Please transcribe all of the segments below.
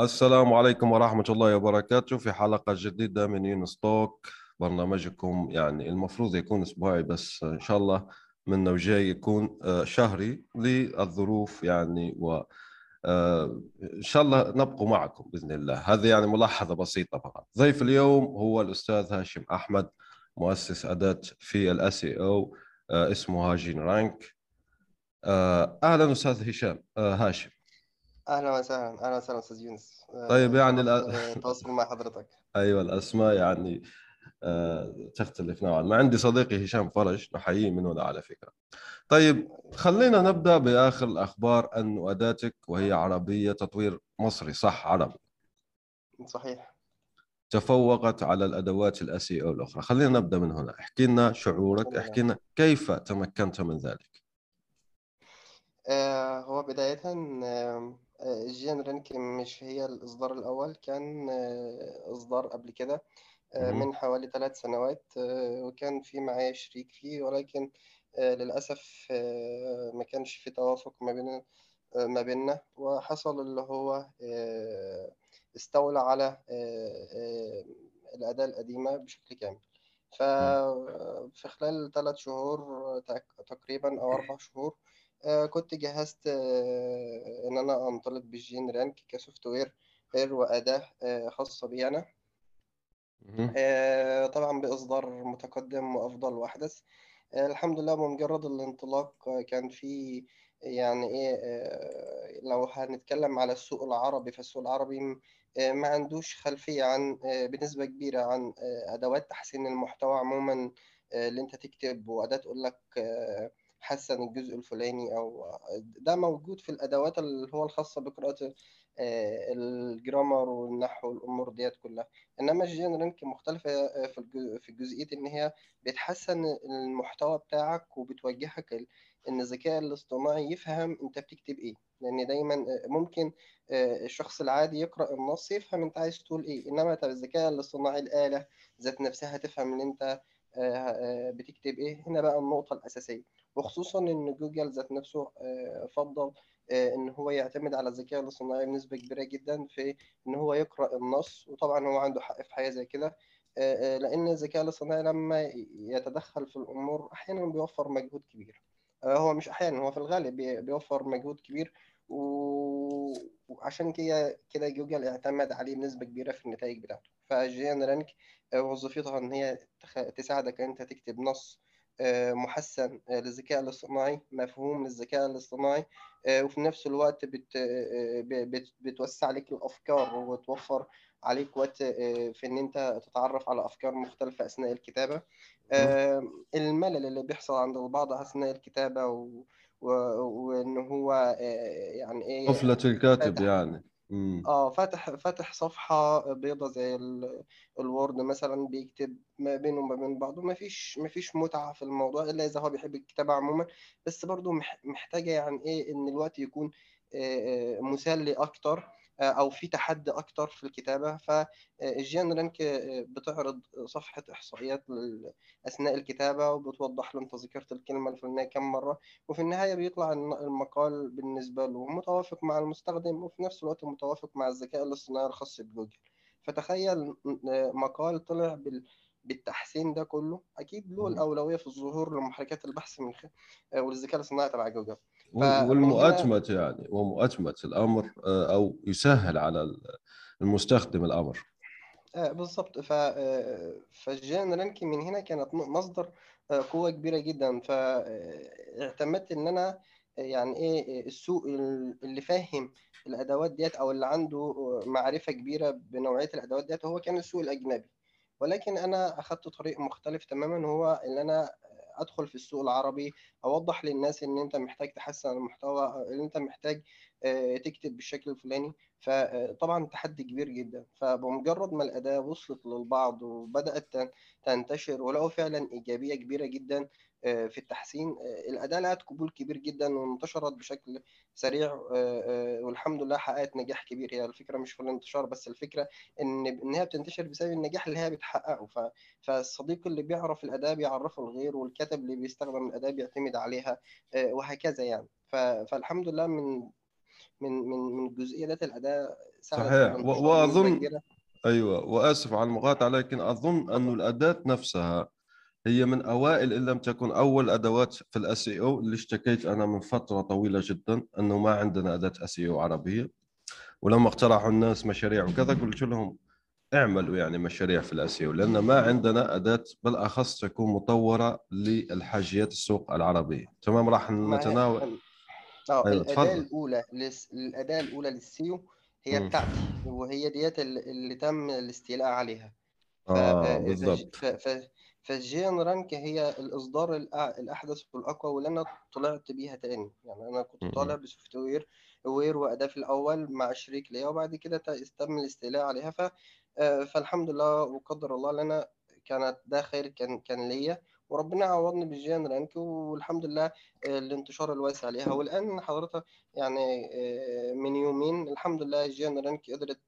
السلام عليكم ورحمة الله وبركاته في حلقة جديدة من يونس توك برنامجكم يعني المفروض يكون أسبوعي بس إن شاء الله منه وجاي يكون آه، شهري للظروف يعني و آه، إن شاء الله نبقوا معكم بإذن الله. هذه يعني ملاحظة بسيطة فقط. ضيف اليوم هو الأستاذ هاشم أحمد مؤسس أداة في الاسي أو آه، اسمه هاجين رانك. أهلا أستاذ هشام هاشم. أهلا وسهلا. أهلا وسهلا أستاذ يونس. طيب يعني التواصل مع حضرتك. أيوه الأسماء يعني آه، تختلف نوعا ما. عندي صديقي هشام فرج نحييه من هنا على فكرة. طيب خلينا نبدأ بآخر الأخبار. أن أداتك وهي عربية تطوير مصري صح عربي؟ صحيح. تفوقت على الأدوات الاسي أو الاخرى خلينا نبدأ من هنا. احكي لنا شعورك احكي لنا كيف تمكنت من ذلك؟ آه هو بداية آه جين رينك مش هي الإصدار الأول كان آه إصدار قبل كده آه من حوالي ثلاث سنوات آه وكان في معايا شريك فيه ولكن للأسف ما كانش في توافق ما بين ما بيننا. وحصل اللي هو استولى على الأداة القديمة بشكل كامل. ففي خلال ثلاث شهور تقريبا أو أربع شهور كنت جهزت آه إن أنا أنطلق بالجين رانك ك software وأداة آه خاصة بي أنا. طبعا بإصدار متقدم وأفضل وأحدث. الحمد لله بمجرد الانطلاق كان في يعني إيه لو هنتكلم على السوق العربي فالسوق العربي ما عندوش خلفية عن بنسبة كبيرة عن أدوات تحسين المحتوى عموما اللي أنت تكتب وأداة تقول لك حسن الجزء الفلاني أو ده موجود في الأدوات اللي هو الخاصة بقراءة الجرامر والنحو والأمور ديت كلها. إنما الجين رانك مختلفة في الجزئيه إن هي بتحسن المحتوى بتاعك وبتوجهك إن الذكاء الاصطناعي يفهم أنت بتكتب إيه. لأن دايما ممكن الشخص العادي يقرأ النص يفهم أنت عايز تقول إيه. إنما الذكاء الاصطناعي الآلة ذات نفسها تفهم إن أنت بتكتب إيه. هنا بقى النقطة الأساسية. وخصوصا إن جوجل ذات نفسه فضل إن هو يعتمد على الذكاء الاصطناعي بنسبة كبيرة جدا في إن هو يقرأ النص. وطبعا هو عنده حق في حاجة زي كده لأن الذكاء الاصطناعي لما يتدخل في الأمور أحيانا بيوفر مجهود كبير. هو مش أحيانا هو في الغالب بيوفر مجهود كبير. وعشان كده كده جوجل اعتمد عليه بنسبة كبيرة في النتائج بتاعته. فجين رانك وظيفتها إن هي تساعدك أنت تكتب نص محسن للذكاء الاصطناعي مفهوم للذكاء الاصطناعي وفي نفس الوقت بت بت بتوسع عليك الأفكار وتوفر عليك وقت في إن أنت تتعرف على أفكار مختلفة أثناء الكتابة. الملل اللي بيحصل عند البعض أثناء الكتابة و... و... وإن هو يعني إيه طفله الكاتب يعني. آه فاتح فاتح صفحة بيضة زي ال Word مثلا بيكتب ما بينه وما بين بعضه. ما فيش ما فيش متعة في الموضوع إلا إذا هو بيحب الكتابة عموما. بس برضه محتاجة يعني إيه إن الوقت يكون مسلي أكتر. أو في تحدي أكتر في الكتابة فالجين رانك بتعرض صفحة إحصائيات أثناء الكتابة وبتوضح له أنت ذكرت الكلمة الفلانية كم مرة وفي النهاية بيطلع المقال بالنسبة له متوافق مع المستخدم وفي نفس الوقت متوافق مع الذكاء الاصطناعي الخاص بجوجل. فتخيل مقال طلع بال بالتحسين ده كله أكيد له الأولوية في الظهور لمحركات البحث من خ... والذكاء الاصطناعي تبع جوجل. والمؤتمت يعني ومؤتمت الأمر أو يسهل على المستخدم الأمر. بالضبط. ف فالجين رانك من هنا كانت مصدر قوة كبيرة جدا. فاعتمدت إن أنا يعني إيه السوق اللي فاهم الأدوات ديت أو اللي عنده معرفة كبيرة بنوعية الأدوات ديت هو كان السوق الأجنبي. ولكن أنا اخذت طريق مختلف تماما هو إن أنا أدخل في السوق العربي أوضح للناس إن أنت محتاج تحسن المحتوى إن أنت محتاج آه، تكتب بالشكل الفلاني. فطبعا تحدي كبير جدا. فبمجرد ما الأداة وصلت للبعض وبدأت تن- تنتشر ولقوا فعلا إيجابية كبيرة جدا آه، في التحسين. آه، الأداة لقت قبول كبير جدا وانتشرت بشكل سريع آه، آه، والحمد لله حققت نجاح كبير. هي الفكرة مش في الانتشار بس الفكرة إن إن هي بتنتشر بسبب النجاح اللي هي بتحققه. فالصديق اللي بيعرف الأداة بيعرفه الغير والكاتب اللي بيستخدم الأداة بيعتمد عليها آه، وهكذا يعني. فالحمد لله من من من من الجزئيه ذات الاداء صحيح. وأظن أيوه وآسف على المقاطعة لكن أظن انه الأداة نفسها هي من أوائل إن لم تكن أول أدوات في ال SEO اللي اشتكيت أنا من فترة طويلة جدا أنه ما عندنا أداة SEO عربية. ولما اقترحوا الناس مشاريع وكذا قلت لهم اعملوا يعني مشاريع في ال SEO لأن ما عندنا أداة بالاخص تكون مطورة للحاجيات السوق العربية. تمام؟ راح نتناول. آه أيوه الأداة الأولى لس... الأداة الأولى لل SEO هي. بتاعتي وهي ديت اللي تم الاستيلاء عليها. آه بالضبط. ف ف فالجين رانك هي الإصدار الأحدث والأقوى واللي أنا طلعت بيها تاني. يعني أنا كنت طالع. ب software ware وأداة في الأول مع شريك ليا وبعد كده تم الاستيلاء عليها. ف آه، فالحمد لله وقدر الله لنا كانت ده خير كان كان ليا. وربنا عوضني بالجين رانك والحمد لله آه، الانتشار الواسع ليها والآن حضرتك يعني آه، من يومين الحمد لله الجين رانك قدرت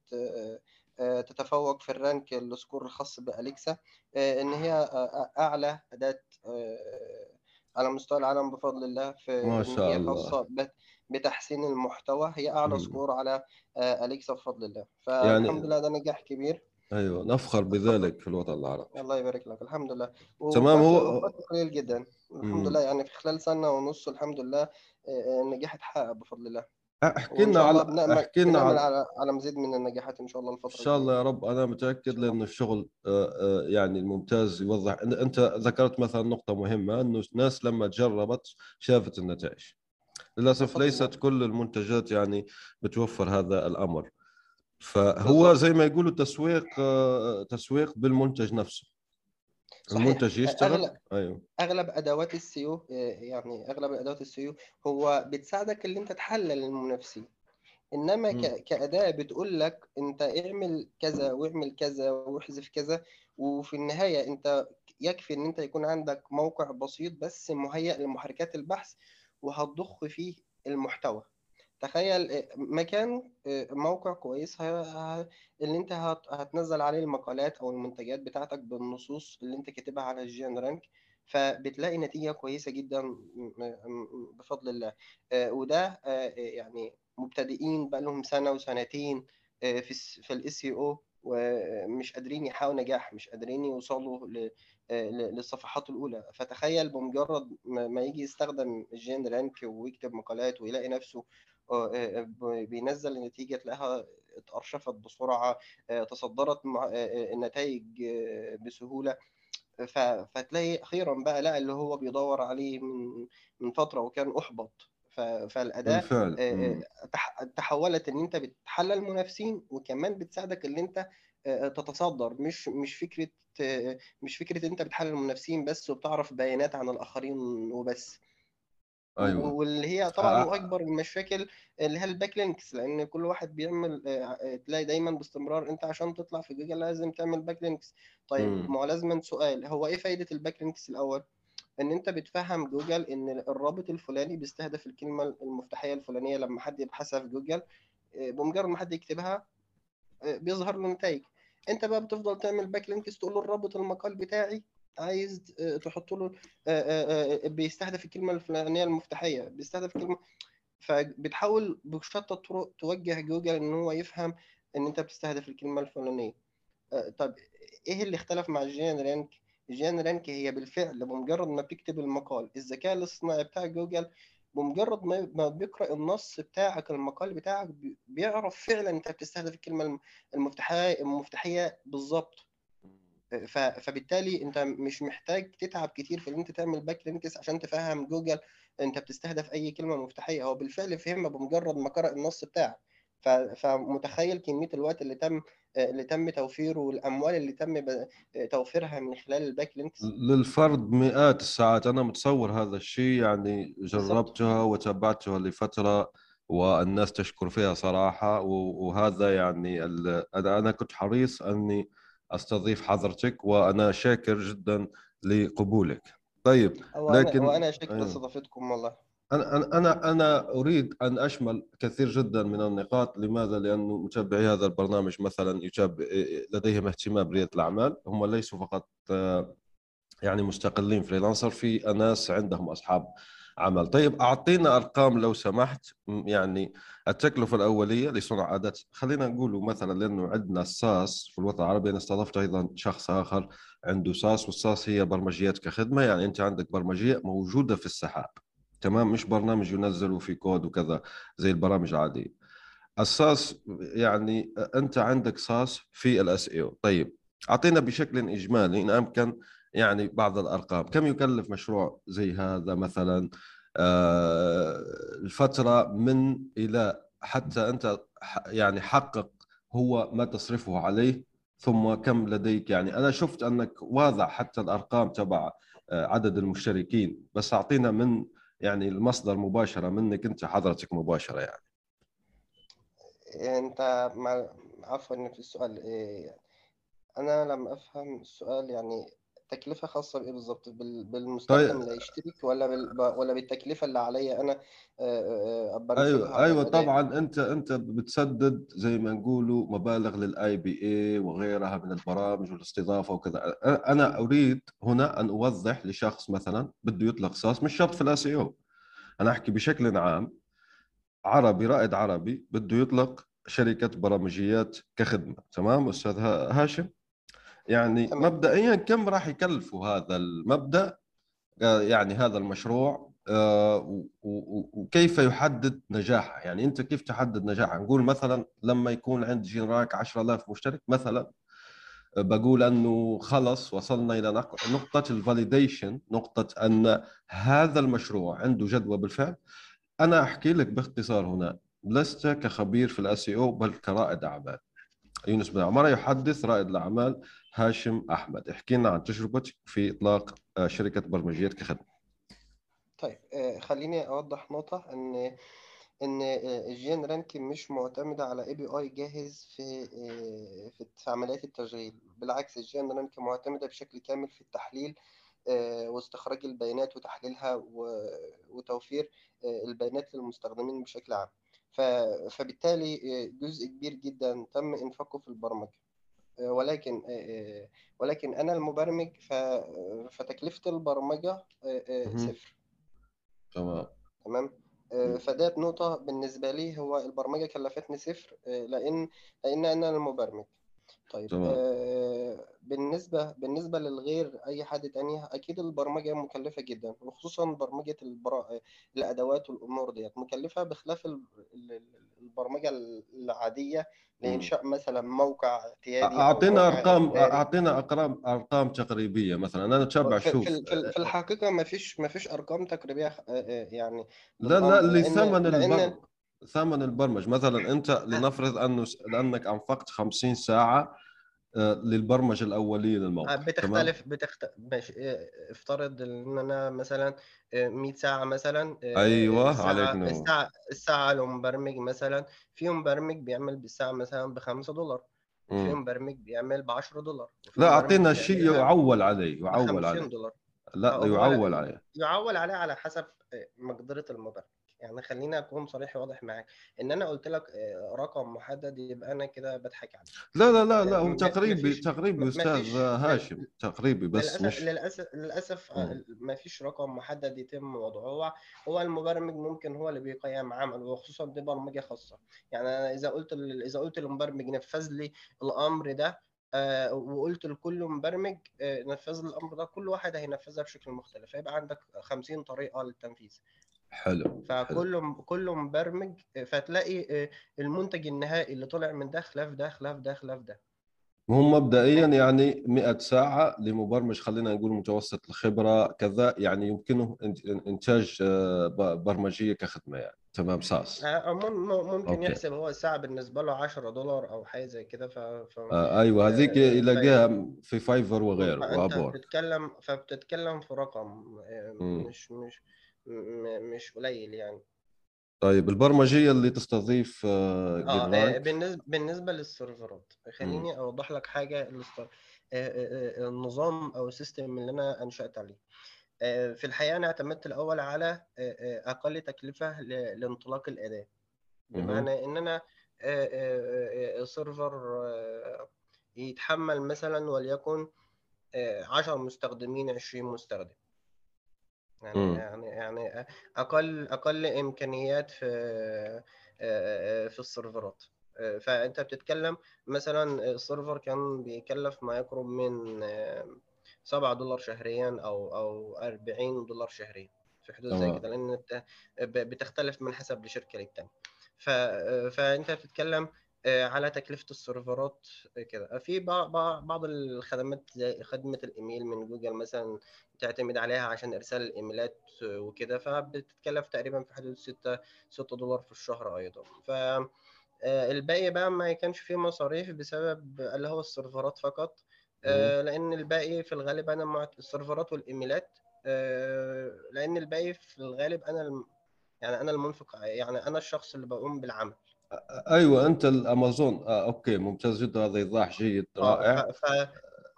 تتفوق في ال rank ال score الخاص بأليكسا آه، إن هي آه، أعلى أداة آه، على مستوى العالم بفضل الله في ما شاء الله. خاصة بت- بتحسين المحتوى هي أعلى مم. score على آه، أليكسا بفضل الله. يعني فالحمد لله ده نجاح كبير. أيوه نفخر بذلك في الوطن العربي. الله يبارك لك الحمد لله. تمام هو قليل جدا. الحمد. لله يعني في خلال سنة ونص الحمد لله آه، آه، النجاح اتحقق بفضل الله. احكي لنا على احكي لنا على على مزيد من النجاحات إن شاء الله إن الفترة شاء الله يا رب. أنا متأكد لأنه الشغل آه، آه، يعني الممتاز يوضح. أنت ذكرت مثلا نقطة مهمة إنه الناس لما جربت شافت النتائج. للأسف ليست كل المنتجات يعني بتوفر هذا الأمر. فهو زي ما يقولوا تسويق آه، تسويق بالمنتج نفسه. صحيح. المنتج يشتغل؟ أغلب أيوه. أغلب أدوات السيو يعني أغلب أدوات السيو هو بتساعدك اللي أنت تحلل المنافسين. إنما مم. ك- كأداة بتقول لك أنت اعمل كذا واعمل كذا واحذف كذا وفي النهاية أنت يكفي إن أنت يكون عندك موقع بسيط بس مهيأ لمحركات البحث وهتضخ فيه المحتوى. تخيل آه، مكان آه، موقع كويس اللي انت هت- هتنزل عليه المقالات أو المنتجات بتاعتك بالنصوص اللي انت كاتبها على الجين رانك فبتلاقي نتيجة كويسة جدا بفضل الله. آه، وده يعني مبتدئين بقى لهم سنة وسنتين في في ال SEO ومش قادرين يحققوا نجاح مش قادرين يوصلوا للصفحات الأولى. فتخيل بمجرد ما يجي يستخدم الجين رانك ويكتب مقالات ويلاقي نفسه بينزل النتيجة تلاقيها اتأرشفت بسرعة آه، تصدرت آه، آه، النتائج آه، بسهولة. ف- فتلاقي أخيرا بقى لقى اللي هو بيدور عليه من من فترة وكان أحبط. ف- فالأداة بالفعل. آه،. آه، تحولت إن أنت بتحلل المنافسين وكمان بتساعدك أنت آه، تتصدر. مش مش فكرة آه، مش فكرة أنت بتحلل المنافسين بس وبتعرف بيانات عن الآخرين وبس. أيوه. واللي هي طبعا آه، واكبر المشاكل اللي هي ال backlinks لأن كل واحد بيعمل آه، آه، تلاقي دايما باستمرار أنت عشان تطلع في جوجل لازم تعمل backlinks طيب. ما هو لازما سؤال هو إيه فايدة ال backlinks الأول؟ إن أنت بتفهم جوجل إن الرابط الفلاني بيستهدف الكلمة المفتاحية الفلانية لما حد يبحثها في جوجل آه، بمجرد ما حد يكتبها آه، بيظهر له نتائج. أنت بقى بتفضل تعمل backlinks تقول له الرابط المقال بتاعي عايز آه، تحط له آه، آه، بيستهدف الكلمة الفلانية المفتاحية بيستهدف كلمة فبتحاول بشتى الطرق توجه جوجل إن هو يفهم إن أنت بتستهدف الكلمة الفلانية. طب إيه اللي اختلف مع الجين رانك؟ الجين رانك هي بالفعل بمجرد ما بتكتب المقال الذكاء الاصطناعي بتاع جوجل بمجرد ما بيقرأ النص بتاعك المقال بتاعك بي- بيعرف فعلا أنت بتستهدف الكلمة الم- المفتاحية المفتاحية بالظبط فبالتالي انت مش محتاج تتعب كتير في ان انت تعمل backlinks عشان تفهم جوجل انت بتستهدف أي كلمة مفتاحية. هو بالفعل فهمها بمجرد ما قرأ النص بتاعك. فمتخيل كمية الوقت اللي تم اللي تم توفيره والأموال اللي تم توفيرها من خلال ال backlinks للفرد مئات الساعات. أنا متصور هذا الشيء يعني جربتها وتابعتها لفترة والناس تشكر فيها صراحة وهذا يعني أنا كنت حريص أني أستضيف حضرتك وأنا شاكر جدا لقبولك. طيب لكن وأنا شاكر لاستضافتكم والله. أنا أنا أنا أريد أن أشمل كثير جدا من النقاط. لماذا؟ لأنه متابعي هذا البرنامج مثلا يتابع لديهم اهتمام بريادة الأعمال. هم ليسوا فقط يعني مستقلين freelancer في ناس عندهم أصحاب عمل. طيب أعطينا أرقام لو سمحت. يعني التكلفة الأولية لصنع أداة. خلينا نقول مثلا لأنه عندنا ال SaaS في الوطن العربي أنا استضفت أيضا شخص آخر عنده SaaS وال SaaS هي برمجيات كخدمة. يعني أنت عندك برمجية موجودة في السحاب تمام؟ مش برنامج ينزل في كود وكذا زي البرامج العادية. الساس يعني أنت عندك ساس في الاس أو طيب أعطينا بشكل إجمالي إن أمكن يعني بعض الأرقام. كم يكلف مشروع زي هذا مثلا؟ الفترة من إلى حتى أنت يعني حقق هو ما تصرفه عليه ثم كم لديك. يعني أنا شفت أنك واضع حتى الأرقام تبع آه، عدد المشتركين بس أعطينا من يعني المصدر مباشرة منك أنت حضرتك مباشرة يعني. أنت عفوا في السؤال إيه أنا لم أفهم السؤال يعني تكلفة خاصة بإيه بالظبط؟ بالمستخدم طيب. اللي هيشترك ولا بال... ولا بالتكلفة اللي عليا أنا أيوة أيوة طبعا أنت أنت بتسدد زي ما نقولوا مبالغ لل API وغيرها من البرامج والاستضافة وكذا. أنا أريد هنا أن أوضح لشخص مثلا بده يطلق SaaS مش شرط في ال SEO أنا أحكي بشكل عام. عربي رائد عربي بده يطلق شركة برامجيات كخدمة تمام؟ أستاذ هاشم؟ يعني تمام. مبدئيا كم راح يكلفوا هذا المبدأ؟ آه، يعني هذا المشروع آه، وكيف يحدد نجاحه؟ يعني أنت كيف تحدد نجاحه؟ نقول مثلا لما يكون عند جينراك 10000 مشترك مثلا آه، بقول أنه خلص وصلنا إلى نقطة ال validation نقطة أن هذا المشروع عنده جدوى بالفعل. أنا أحكي لك باختصار هنا. لست كخبير في ال SEO بل كرائد أعمال. يونس بن عمارة يحدث رائد الأعمال هاشم أحمد. احكي لنا عن تجربتك في إطلاق آه، شركة برمجيات كخدمة. طيب آه، خليني أوضح نقطة أن إن الجين رانك مش معتمدة على API جاهز في آه، في عمليات التشغيل. بالعكس الجين رانك معتمدة بشكل كامل في التحليل واستخراج البيانات وتحليلها وتوفير البيانات للمستخدمين بشكل عام. فبالتالي جزء كبير جدا تم إنفاقه في البرمجة. ولكن ولكن أنا المبرمج فتكلفة البرمجة صفر. تمام. تمام؟ فدات نقطة بالنسبة لي هو البرمجة كلفتني صفر لأن لأن أنا المبرمج. طيب تمام. آه بالنسبة بالنسبة للغير أي حد تاني أكيد البرمجة مكلفة جدا وخصوصا برمجة البرا... الأدوات والأمور ديت مكلفة بخلاف البرمجة العادية لإنشاء مثلا موقع اعتيادي أعطينا أرقام أعطينا أرقام أرقام تقريبية مثلا أنا أتابع شوف في, في, في الحقيقة ما فيش ما فيش أرقام تقريبية آه، آه، يعني لا لا لثمن البرمجة ثمن البرمج مثلا أنت لنفرض أنه لأنك أنفقت 50 ساعة آه، للبرمجة الأولية للموقع. بتختلف تمام؟ بتخت... آه، افترض إن أنا مثلا 100 آه، ساعة مثلا أيوه الساعة... عليك نور. الساعة الساعة لمبرمج مثلا في مبرمج بيعمل بالساعة مثلا ب 5 دولار وفي مبرمج بيعمل ب 10 دولار لا أعطينا شيء يعول عليه يعول عليه. دولار. لا يعول عليه. يعول عليه على حسب مقدرة المبرمج. يعني خليني أكون صريح واضح معاك. إن أنا قلت لك آه، رقم محدد يبقى أنا كده بضحك عليك. لا لا لا لا هو تقريبي تقريبي أستاذ هاشم تقريبي بس للأسف مش للأسف للأسف آه، ما فيش رقم محدد يتم وضعه. هو هو المبرمج ممكن هو اللي بيقيم عمل وخصوصا دي برمجة خاصة. يعني أنا إذا قلت إذا قلت للمبرمج نفذ لي الأمر ده آه وقلت لكل مبرمج آه نفذ الأمر ده كل واحد هينفذها بشكل مختلف. فيبقى عندك 50 طريقة للتنفيذ. حلو فكله كله مبرمج فتلاقي آه، المنتج النهائي اللي طلع من ده خلاف ده خلاف ده خلاف ده. هم مبدئيا يعني 100 ساعة لمبرمج خلينا نقول متوسط الخبرة كذا يعني يمكنه إنتاج آه، برمجية كخدمة يعني. تمام SaaS. آه، ممكن okay. يحسب هو الساعة بالنسبة له 10 دولار أو حاجة زي كده ف... ف... آه أيوه هذيك يلاقيها في Fiverr وغيره و Upwork. بتتكلم فبتتكلم في رقم مش مش مش قليل يعني. طيب البرمجية اللي تستضيف آه، رانك بالنسبة بالنسبة للسيرفرات. خليني أوضح لك حاجة آه، آه، آه، النظام أو ال system اللي أنا أنشأت عليه. آه، في الحقيقة أنا اعتمدت الأول على آه، آه، أقل تكلفة لانطلاق الأداة. بمعنى إن أنا آه، آه، آه، server آه، يتحمل مثلا وليكن آه، 10 مستخدمين 20 مستخدم. يعني مم. يعني يعني أقل أقل إمكانيات في في السيرفرات. فأنت بتتكلم مثلا السيرفر كان بيكلف ما يقرب من آه، 7 دولار شهريا أو أو 40 دولار شهريا في حدود زي كده لأن أنت بتختلف من حسب لشركة للتانية. فأنت بتتكلم على تكلفة السيرفرات كده. في بع- بع- بعض الخدمات زي خدمة الإيميل من جوجل مثلا تعتمد عليها عشان إرسال الإيميلات وكده فبتتكلف تقريبا في حدود 6 6 دولار في الشهر أيضا. ف آه، الباقي بقى ما كانش فيه مصاريف بسبب اللي هو السيرفرات فقط. آه، لأن الباقي في الغالب أنا مع السيرفرات والإيميلات آه، لأن الباقي في الغالب أنا الم... يعني أنا المنفق يعني أنا الشخص اللي بقوم بالعمل. أيوه أنت الأمازون. آه okay ممتاز جدا هذا إيضاح جيد رائع. ف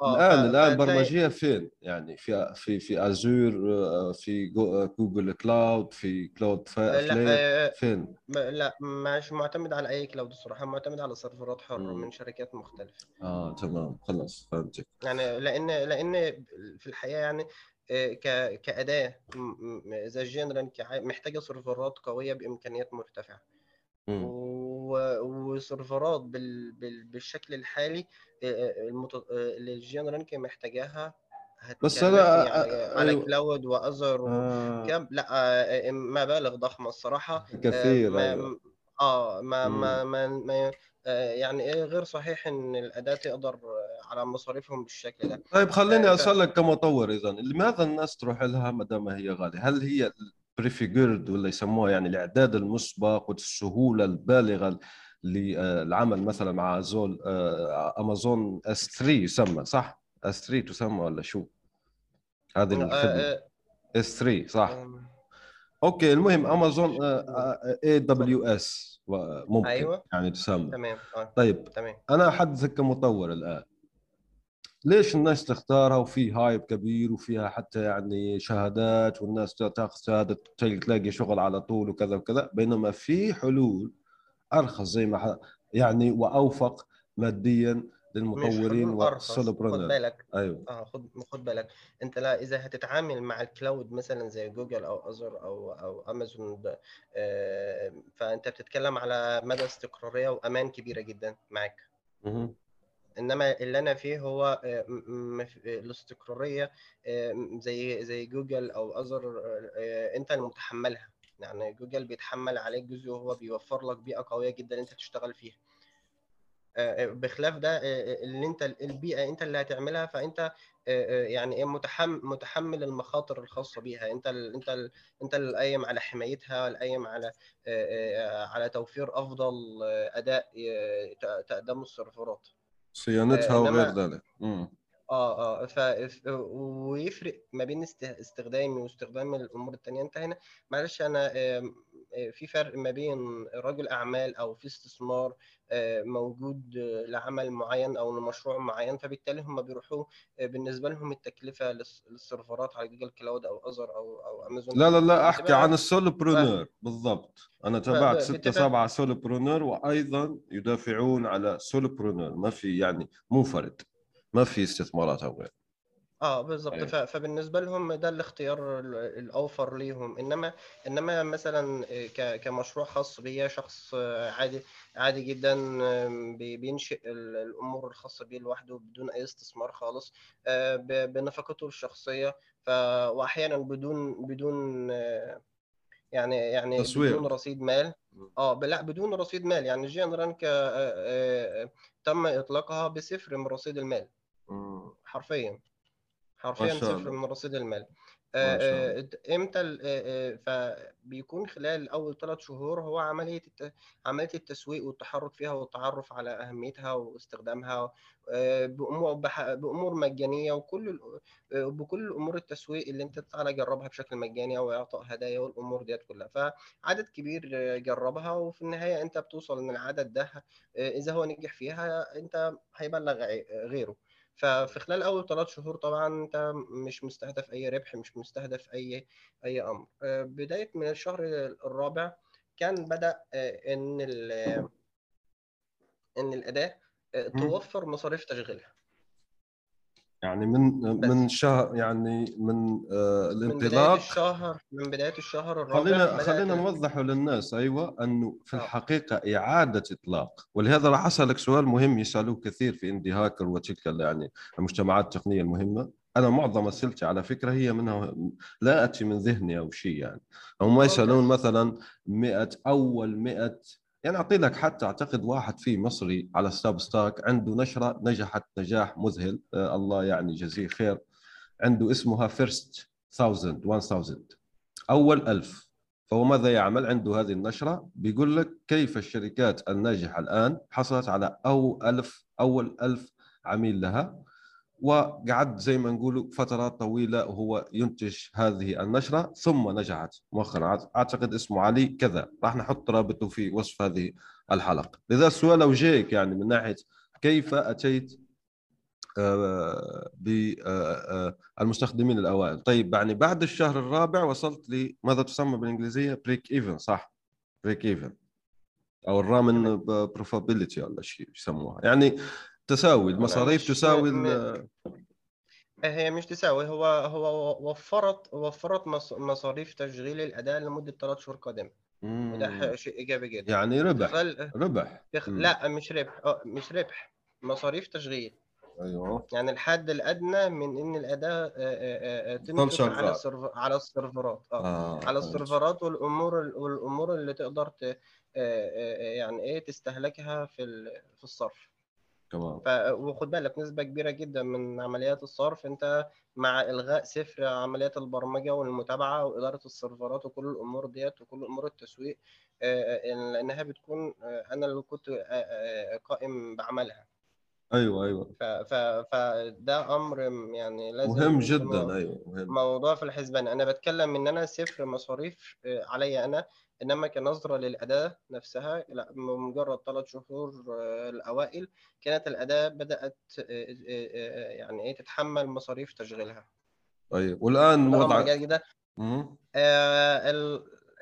ف... الآن الآن فتلاقي برمجية فين؟ يعني في في في Azure آه، في جو- آه، Google Cloud في cloud آه، لا آه، فين؟ لا مش معتمد على أي cloud الصراحة معتمد على سيرفرات حرة. من شركات مختلفة. آه تمام خلاص فهمتك. يعني لأن لأن في الحقيقة يعني آه، ك كأداة زي الجين رانك محتاجة سيرفرات قوية بإمكانيات مرتفعة. وسيرفرات بال... بال... بالشكل الحالي آه، آه،. آه، اللي الجين رانك محتاجاها بس أنا على آه، على أيوه cloud و Azure آه لا مبالغ ضخمة الصراحة كثير ما أيوه آه ما مم. ما ما, ما يعني إيه غير صحيح إن الأداة تقدر على مصاريفهم بالشكل ده طيب خليني. أسألك كمطور اذا لماذا الناس تروح لها ما دام هي غالية؟ هل هي preconfigured ولا يسموها يعني الإعداد المسبق والسهولة البالغة للعمل مثلا مع Azure آه، Amazon S 3 يسمى صح؟ S 3 تسمى ولا شو؟ هذه آه، الخدمه آه، S 3 صح؟ آه، أوكي المهم آه، Amazon AWS ممكن أيوه. يعني تسمى. تمام آه. طيب تمام. أنا احدثك كمطور الآن. ليش الناس تختارها وفي hype كبير وفيها حتى يعني شهادات والناس تاخذ شهادة تلاقي شغل على طول وكذا وكذا بينما في حلول أرخص زي ما يعني وأوفق ماديا للمطورين وال solopreneur بالك. أيوه. آه خد خد بالك. أنت لا إذا هتتعامل مع ال cloud مثلا زي جوجل أو Azure أو أو أمازون ب- آه، فأنت بتتكلم على مدى استقرارية وأمان كبيرة جدا معاك. إنما اللي أنا فيه هو آه، م- الاستقرارية آه، زي زي جوجل أو آه، أنت المتحملها. يعني جوجل بيتحمل عليك جزء وهو بيوفر لك بيئة قوية جدا أنت تشتغل فيها. آه، بخلاف ده آه، اللي أنت البيئة أنت اللي هتعملها فأنت آه، آه، يعني إيه متحمل المخاطر الخاصة بيها. أنت ال أنت ال أنت اللي قايم على حمايتها القايم على آه، آه، على توفير أفضل آه، أداء آه، تقدمه السيرفرات. صيانتها آه، وغير ذلك. آه آه ف ويفرق ما بين است- استخدامي واستخدام الأمور التانية أنت هنا معلش أنا في فرق ما بين رجل أعمال أو في استثمار آه، موجود آه، لعمل معين أو لمشروع معين فبالتالي هم بيروحوا آه، بالنسبة لهم التكلفة للس- للسيرفرات على جوجل Cloud أو Azure أو أو أمازون لا لا لا أحكي عن ال solopreneur بالضبط. أنا ف- تابعت ستة سبعة solopreneur وأيضا يدافعون على solopreneur ما في يعني منفرد ما في استثمارات أو غير آه بالظبط. ف- فبالنسبة لهم ده الاختيار ال- الأوفر ليهم. إنما إنما مثلا ك- كمشروع خاص بيا شخص عادي عادي جدا بينشئ ال- الأمور الخاصة بيه لوحده بدون أي استثمار خالص آه، ب- بنفقته الشخصية. ف واحيانا بدون بدون آه، يعني يعني بدون تسويق رصيد مال. آه لا بدون رصيد مال. يعني آه، آه، آه، تم إطلاقها بصفر من رصيد المال. حرفيا. حرفيا صفر من رصيد المال. آه، آه، إمتى آه، فبيكون خلال أول ثلاث شهور هو عملية. عملية التسويق والتحرك فيها والتعرف على أهميتها واستخدامها بامور. بأمور مجانية وكل بكل أمور التسويق اللي أنت تعالى جربها بشكل مجاني أو إعطاء هدايا والأمور ديت كلها فعدد كبير جربها وفي النهاية أنت بتوصل إن العدد ده إذا هو نجح فيها أنت هيبلغ غيره ففي خلال أول ثلاث شهور طبعا أنت مش مستهدف أي ربح مش مستهدف أي أي أمر آه، بداية من الشهر الرابع كان بدأ آه، إن إن الأداة آه،. توفر مصاريف تشغيلها يعني من بس. من شهر يعني من آه من بداية الانطلاق الشهر من بداية الشهر الرابع خلينا خلينا نوضحه للناس أيوه أنه في آه. الحقيقة إعادة إطلاق ولهذا راح أسألك سؤال مهم يسألوه كثير في إندي هاكر وتلك يعني المجتمعات التقنية المهمة أنا معظم أسئلتي على فكرة هي منها لا أتي من ذهني أو شيء يعني هم ممتاز. يسألون مثلا 100 أول 100 يعني أعطي لك حتى أعتقد واحد في مصري على Substack عنده نشرة نجحت نجاح مذهل آه الله يعني يجزيه خير عنده اسمها First 1000 1000 أول ألف. فهو ماذا يعمل؟ عنده هذه النشرة بيقول لك كيف الشركات الناجحة الآن حصلت على أو ألف أول ألف عميل لها. وقعد زي ما نقولوا فترات طويلة وهو ينتج هذه النشرة ثم نجحت مؤخرا. أعتقد اسمه علي كذا. راح نحط رابطه في وصف هذه الحلقة. لذا السؤال لو جايك يعني من ناحية كيف أتيت بالمستخدمين الأوائل؟ طيب يعني بعد الشهر الرابع وصلت لماذا تسمى بالإنجليزية؟ break even صح؟ break even أو ال ramen profitability ولا شيء يسموها. يعني تساوي المصاريف تساوي ال- هي مش تساوي هو هو وفرت وفرت مص- مصاريف تشغيل الاداه لمدة ثلاث شهور قادمة وده شيء إيجابي جدا يعني ربح خلال ربح في خ- مم. لا مش ربح آه مش ربح مصاريف تشغيل أيوه يعني الحد الأدنى من إن الاداه آه، آه، آه، تنفق على. السيرف- على السيرفرات آه آه. على. السيرفرات والأمور والأمور اللي تقدر ت... آه، آه، آه، يعني إيه تستهلكها في ال- في الصرف تمام. وخد بالك نسبة كبيرة جدا من عمليات الصرف انت مع إلغاء صفر عمليات البرمجة والمتابعة وإدارة السيرفرات وكل الأمور ديت وكل أمور التسويق آه، آه، لانها بتكون آه، أنا اللي كنت آه، آه، قائم بعملها أيوه أيوه. ف... ف... فده أمر يعني لازم مهم جدا أيوه مهم. موضوع في الحسبان. أنا بتكلم إن أنا صفر مصاريف آه، عليا أنا إنما كنظرة للأداة نفسها لا مجرد ثلاث شهور آه، الأوائل كانت الأداة بدأت آه، يعني إيه تتحمل مصاريف تشغيلها. طيب والآن ده أمر وضع جيد جدا مم. آه،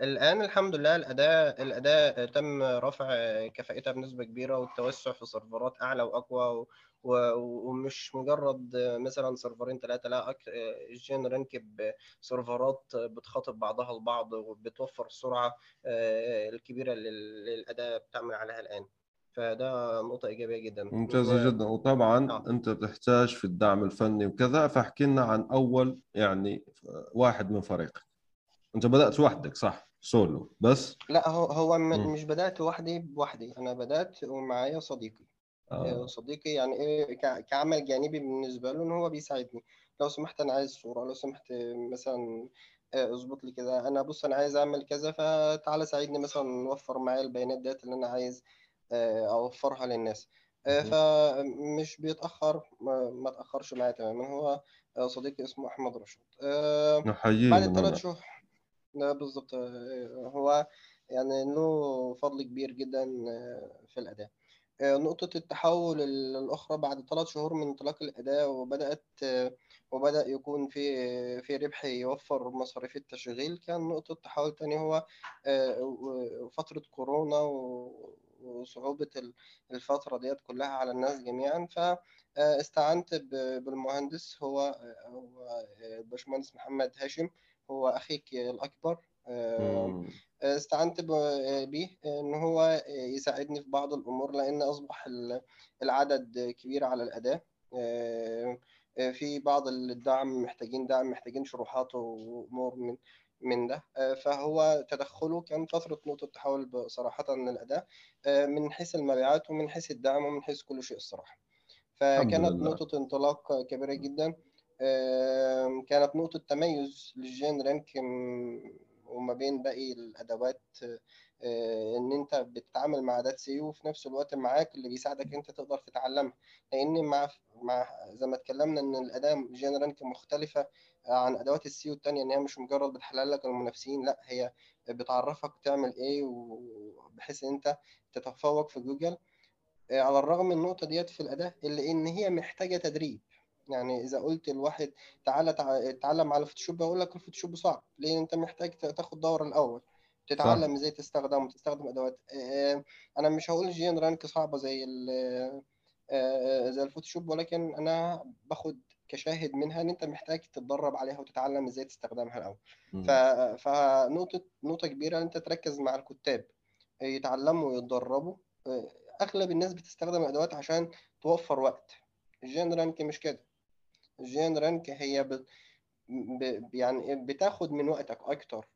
ال- الآن الحمد لله الأداء الأداء تم رفع كفاءتها بنسبة كبيرة والتوسع في سيرفرات أعلى وأقوى و- و- ومش مجرد مثلا سيرفرين ثلاثة لا جين رانك بسيرفرات بتخاطب بعضها البعض وبتوفر السرعة آه، الكبيرة اللي الأداة بتعمل عليها الآن. فده نقطة إيجابية جدا. ممتازة جدا. وطبعا آه. أنت تحتاج في الدعم الفني وكذا. فاحكي لنا عن أول يعني واحد من فريقك. أنت بدأت وحدك صح؟ سولو. بس؟ لا هو هو م-. مش بدأت وحدي بوحدي أنا بدأت ومعايا صديقي. آه. صديقي يعني إيه كعمل جانبي بالنسبة له إن هو بيساعدني. لو سمحت أنا عايز صورة لو سمحت مثلا آه، أظبط لي كده. أنا بص أنا عايز أعمل كذا فتعالى ساعدني مثلا نوفر معايا البيانات ديت اللي أنا عايز آه، أوفرها للناس. آه،. فمش بيتأخر ما تأخرش معايا تماما. هو آه، صديقي اسمه أحمد آه، نحييه بعد هنا. شهور بالظبط آه، هو يعني له فضل كبير جدا آه، في الأداء. آه، نقطة التحول ال- الأخرى بعد ثلاث شهور من انطلاق الأداء وبدأت آه، وبدأ يكون في في ربح يوفر مصاريف التشغيل كان نقطة تحول تاني هو آه، فترة كورونا وصعوبة ال- الفترة ديت كلها على الناس جميعا. فاستعنت بالمهندس هو آه، الباشمهندس محمد هاشم. هو آه، مم. استعنت بيه إن هو يساعدني في بعض الأمور لأن أصبح ال- العدد كبير على الأداء آه، في بعض الدعم محتاجين دعم محتاجين شروحات وأمور من من ده. آه، فهو تدخله كان فترة نقطة تحول صراحة للأداء آه، من حيث المبيعات ومن حيث الدعم ومن حيث كل شيء الصراحة. فكانت نقطة انطلاق كبيرة جدا. كانت نقطة تميز للجين رانك وما بين باقي الأدوات آه، إن أنت بتتعامل مع أداة SEO وفي نفس الوقت معاك اللي بيساعدك أنت تقدر تتعلمها. لأن مع مع زي ما اتكلمنا إن الأداة جين رانك مختلفة عن أدوات ال SEO التانية إن هي مش مجرد بتحلل لك المنافسين لأ هي بتعرفك تعمل إيه وبحيث إن أنت تتفوق في جوجل. آه، على الرغم من النقطة ديت في الأداة إلا إن هي محتاجة تدريب. يعني إذا قلت لواحد تعالى تع- اتعلم على فوتوشوب أقول لك الفوتوشوب صعب. لأن أنت محتاج تاخد دورة الأول. تتعلم إزاي تستخدم وتستخدم ادوات أنا مش هقول جين رانك صعبة زي زي الفوتوشوب ولكن أنا باخد كشاهد منها إن أنت محتاج تتدرب عليها وتتعلم إزاي تستخدمها الأول. ف- فنقطه نقطة كبيرة إن أنت تركز مع الكتاب. يتعلموا ويتدربوا. أغلب الناس بتستخدم الأدوات عشان توفر وقت. الجين رانك مش كده. الجين رانك هي ب... ب... يعني بتاخد من وقتك أكتر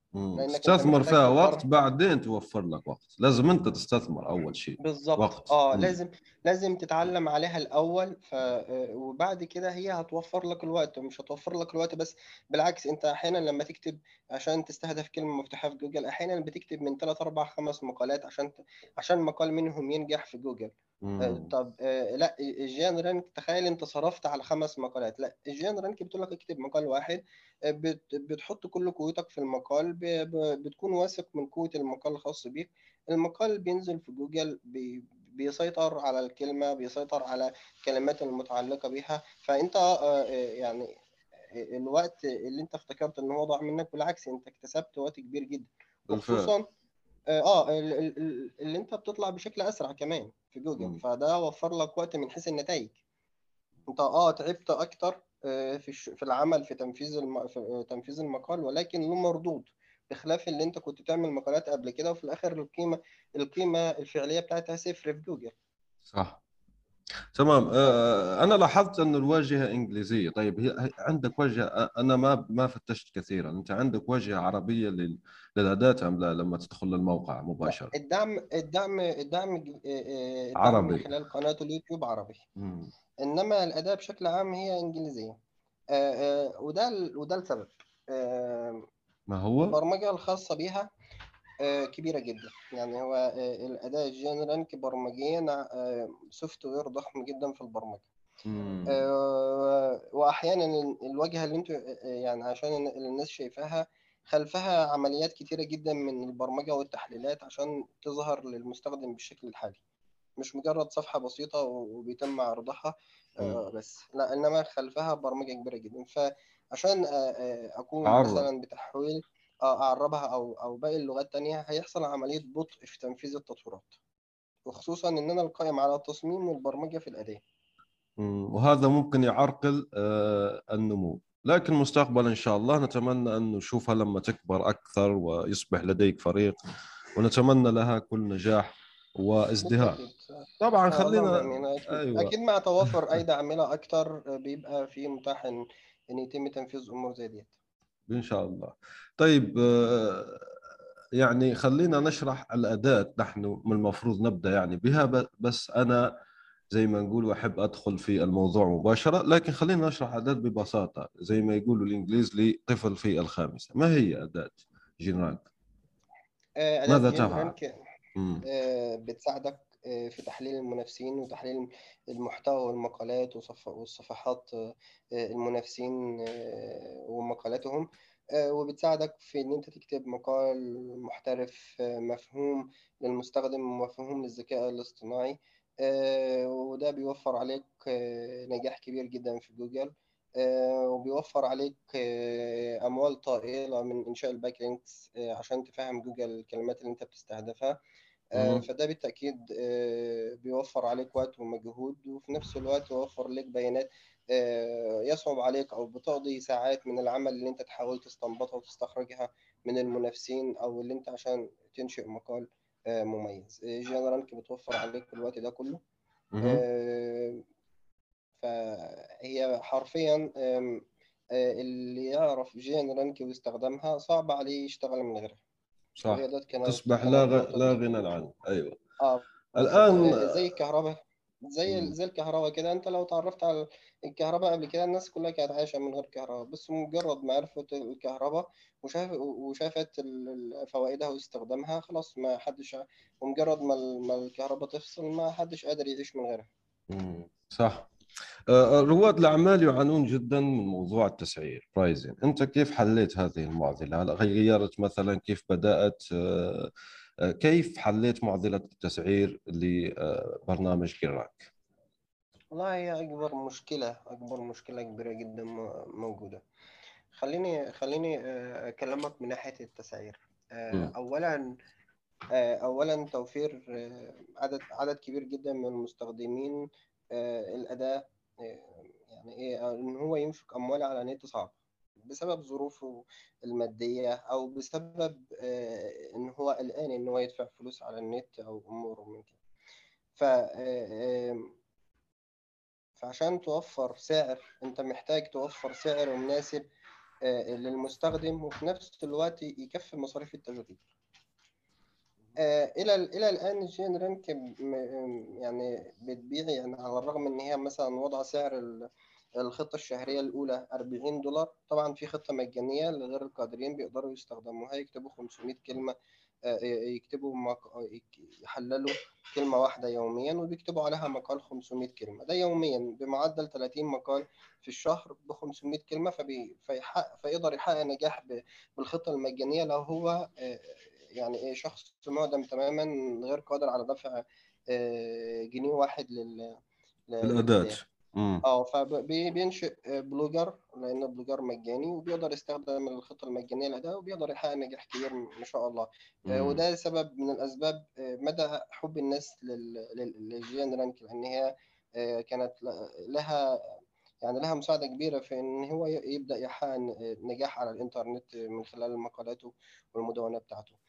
تستثمر فيها. وقت بعدين توفر لك وقت لازم أنت تستثمر أول شيء بالظبط وقت. آه مم. لازم لازم تتعلم عليها الأول ف آه، وبعد كده هي هتوفر لك الوقت ومش هتوفر لك الوقت بس بالعكس أنت أحيانا لما تكتب عشان تستهدف كلمة مفتاحه في جوجل أحيانا بتكتب من 3 4 5 مقالات عشان ت- عشان مقال منهم ينجح في جوجل مم. طب آه، لا الجين رانك تخيل انت صرفت على خمس مقالات. لا الجين رانك بتقول لك اكتب مقال واحد آه، بت- بتحط كل قوتك في المقال بتكون واثق من قوة المقال الخاص بيك. المقال بينزل في جوجل بي بيسيطر على الكلمة بيسيطر على الكلمات المتعلقة بيها. آه، آه، يعني الوقت اللي انت افتكرت ان هو ضاع منك بالعكس انت اكتسبت وقت كبير جدا. وخصوصا آه ال- ال- ال- اللي انت بتطلع بشكل أسرع كمان. في جوجل. فده وفر لك وقت من حيث النتائج. انت آه تعبت أكتر آه، في في العمل في تنفيذ الم... في آه، تنفيذ المقال ولكن له مردود بخلاف اللي انت كنت تعمل مقالات قبل كده وفي الآخر القيمة القيمة الفعلية بتاعتها صفر في جوجل. صح. تمام. آه، أنا لاحظت انه الواجهة إنجليزية. طيب هي عندك واجهه أنا ما ما فتشت كثيرا. أنت عندك واجهه عربية لل- للاداه أم لا؟ لما تدخل للموقع مباشرة. الدعم الدعم آه، آه، الدعم عربي. من خلال قناة اليوتيوب عربي. مم. إنما الأداة بشكل عام هي إنجليزية. آه، آه، وده ال- وده السبب. آه، ما هو؟ البرمجة الخاصة بيها آه، كبيرة جدا. يعني هو آه، الاداه GuinRank برمجيا software ضخم جدا في البرمجة. آه، واحيانا ال- الواجهة اللي أنتوا آه، يعني عشان الن- الناس شايفاها خلفها عمليات كتيرة جدا من البرمجة والتحليلات عشان تظهر للمستخدم بالشكل الحالي. مش مجرد صفحة بسيطة وبيتم عرضها آه، بس. لا إنما خلفها برمجة كبيرة جدا. فعشان آه، آه، أكون. مثلا بتحويل آه، اعربها أو أو باقي اللغات التانية هيحصل عملية بطء في تنفيذ التطويرات وخصوصا ان أنا القائم على التصميم والبرمجه في الأداة مم. وهذا ممكن يعرقل النمو لكن مستقبلا إن شاء الله نتمنى أن نشوفها لما تكبر أكثر ويصبح لديك فريق ونتمنى لها كل نجاح وازدهار. طبعا خلينا آمين. أكيد. أيوة. أكيد مع توافر أيدي عاملة أكتر آه، بيبقى في متاح إن إن يتم تنفيذ أمور زي ديت. إن شاء الله. طيب آه، يعني خلينا نشرح الأداة نحن من المفروض نبدأ يعني بها بس أنا زي ما نقول واحب أدخل في الموضوع مباشرة لكن خلينا نشرح اداه ببساطة زي ما يقولوا الإنجليز لطفل في الخامسة. ما هي أداة جينرانك آه، ماذا تفعل؟ آه، بتساعدك في تحليل المنافسين وتحليل المحتوى والمقالات والصفحات آه، آه، المنافسين آه، ومقالاتهم آه، وبتساعدك في إن أنت تكتب مقال محترف آه، مفهوم للمستخدم ومفهوم للذكاء الاصطناعي آه، وده بيوفر عليك آه، نجاح كبير جدا في جوجل آه، وبيوفر عليك آه، أموال طائلة من إنشاء ال backlinks آه، عشان تفهم جوجل الكلمات اللي أنت بتستهدفها. آه، مم. فده بالتأكيد آه، بيوفر عليك وقت ومجهود وفي نفس الوقت يوفر لك بيانات آه، يصعب عليك أو بتقضي ساعات من العمل اللي أنت تحاول تستنبطها وتستخرجها من المنافسين أو اللي أنت عشان تنشئ مقال آه، مميز جنرالك بتوفر عليك الوقت ده كله. آه، فهي حرفيا آه، اللي يعرف جين رانك ويستخدمها صعب عليه يشتغل من غيرها صح. تصبح لا غ... لا غنى عنه أيوه. آه. آه، زي الكهرباء. زي مم. زي الكهرباء كده. أنت لو تعرفت على الكهرباء قبل كده الناس كلها كانت عايشة من غير كهرباء. بس مجرد ما عرفت الكهرباء وشاف وشافت فوائدها واستخدامها خلاص ما حدش ومجرد ما ال- ما الكهرباء تفصل ما حدش قادر يعيش من غيرها. مم. صح. رواد الأعمال يعانون جدا من موضوع التسعير. برايزين أنت كيف حليت هذه المعضلة؟ هل غيرت مثلا كيف بدأت؟ آه، آه، كيف حليت معضلة التسعير لبرنامج كراك والله هي أكبر مشكلة أكبر مشكلة كبيرة جدا م- موجودة. خليني خليني آه، أكلمك من ناحية التسعير. آه، آه، أولا توفير آه، عدد عدد كبير جدا من المستخدمين آه، الأداة آه، يعني إيه آه، إن هو ينفق أموال على نت صعب بسبب ظروفه المادية أو بسبب إن هو قلقان إن هو يدفع فلوس على النت أو أموره من كده. ف فعشان توفر سعر أنت محتاج توفر سعر مناسب للمستخدم وفي نفس الوقت يكفي مصاريف التشغيل آه، إلى إلى الآن جين رانك م- يعني بتبيع يعني على الرغم إن هي مثلا وضع سعر ال- الخطة الشهرية الأولى 40 دولار طبعا في خطة مجانية لغير القادرين بيقدروا يستخدموها يكتبوا 500 كلمة آه، يكتبوا مق... يحللوا كلمة واحدة يوميا وبيكتبوا عليها مقال 500 كلمة ده يوميا بمعدل 30 مقال في الشهر ب 500 كلمة فبي... فيحقق... فيقدر يحقق نجاح. بالخطة المجانية لو هو آه، يعني إيه شخص معدم تماما غير قادر على دفع آه، جنيه واحد لل ل- الأداة للأداة مم. آه فبينشئ Blogger لأن ال Blogger مجاني وبيقدر يستخدم الخطة المجانية للأداة وبيقدر يحقق نجاح كبير ما شاء الله آه، مم. وده سبب من الأسباب آه، مدى حب الناس لل- لل- لل GuinRank لأن هي آه، كانت لها يعني لها مساعدة كبيرة في إن هو يبدأ يحقق نجاح على الإنترنت من خلال مقالاته والمدونة بتاعته آه،.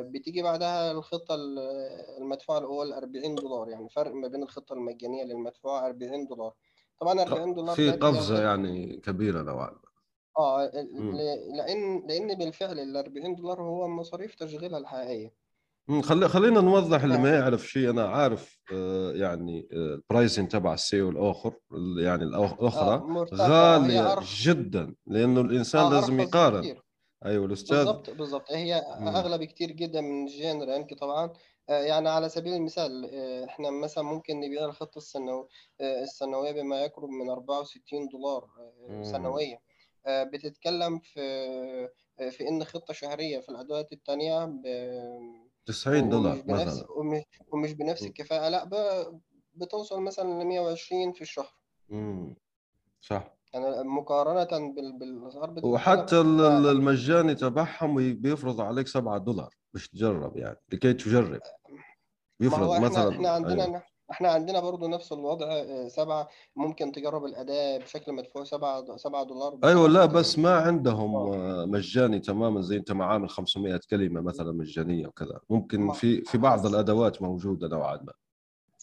بتيجي بعدها الخطة ال- المدفوعة الأول 40 دولار يعني فرق ما بين الخطة المجانية للمدفوعة 40 دولار. طبعا 40 دولار في الخطة يعني كبيرة نوعا ما آه ال- مم. ل- لأن لأن بالفعل ال 40 دولار هو مصاريف تشغيلها الحقيقية. مم، خلي خلينا نوضح اللي ما يعرف شيء. أنا عارف آه، يعني آه، ال pricing تبع ال SEO الآخر ال- يعني الأخرى غالية جدا لأنه الإنسان لازم يقارن. أيوه الأستاذ بالظبط بالظبط هي. اغلى بكتير جدا من جين رانك طبعا آه، يعني على سبيل المثال آه، إحنا مثلا ممكن نبيع الخطة السنو... آه، السنوية بما يقرب من 64 دولار آه، بتتكلم في في إن خطة شهرية في الأدوات التانية ب... 90 ومش دولار مثلا ومش, ومش بنفس مم. الكفاءة لأ. بتوصل مثلا ل 120 في الشهر مم. صح يعني مقارنة بال... بالأسعار بتتكلم وحتى المجاني تبعهم بيفرض عليك 7 دولار مش تجرب يعني لكي تجرب. ما بيفرض هو إحنا مثلا إحنا عندنا إحنا عندنا برضو نفس الوضع آه، سبعة ممكن تجرب الأداة بشكل مدفوع سبعة سبعة دولار أيوه لا بس ما عندهم آه. آه، مجاني تماما زي أنت معامل 500 كلمة مثلا مجانية وكذا. ممكن ما في في بعض حس الأدوات موجودة نوعا ما.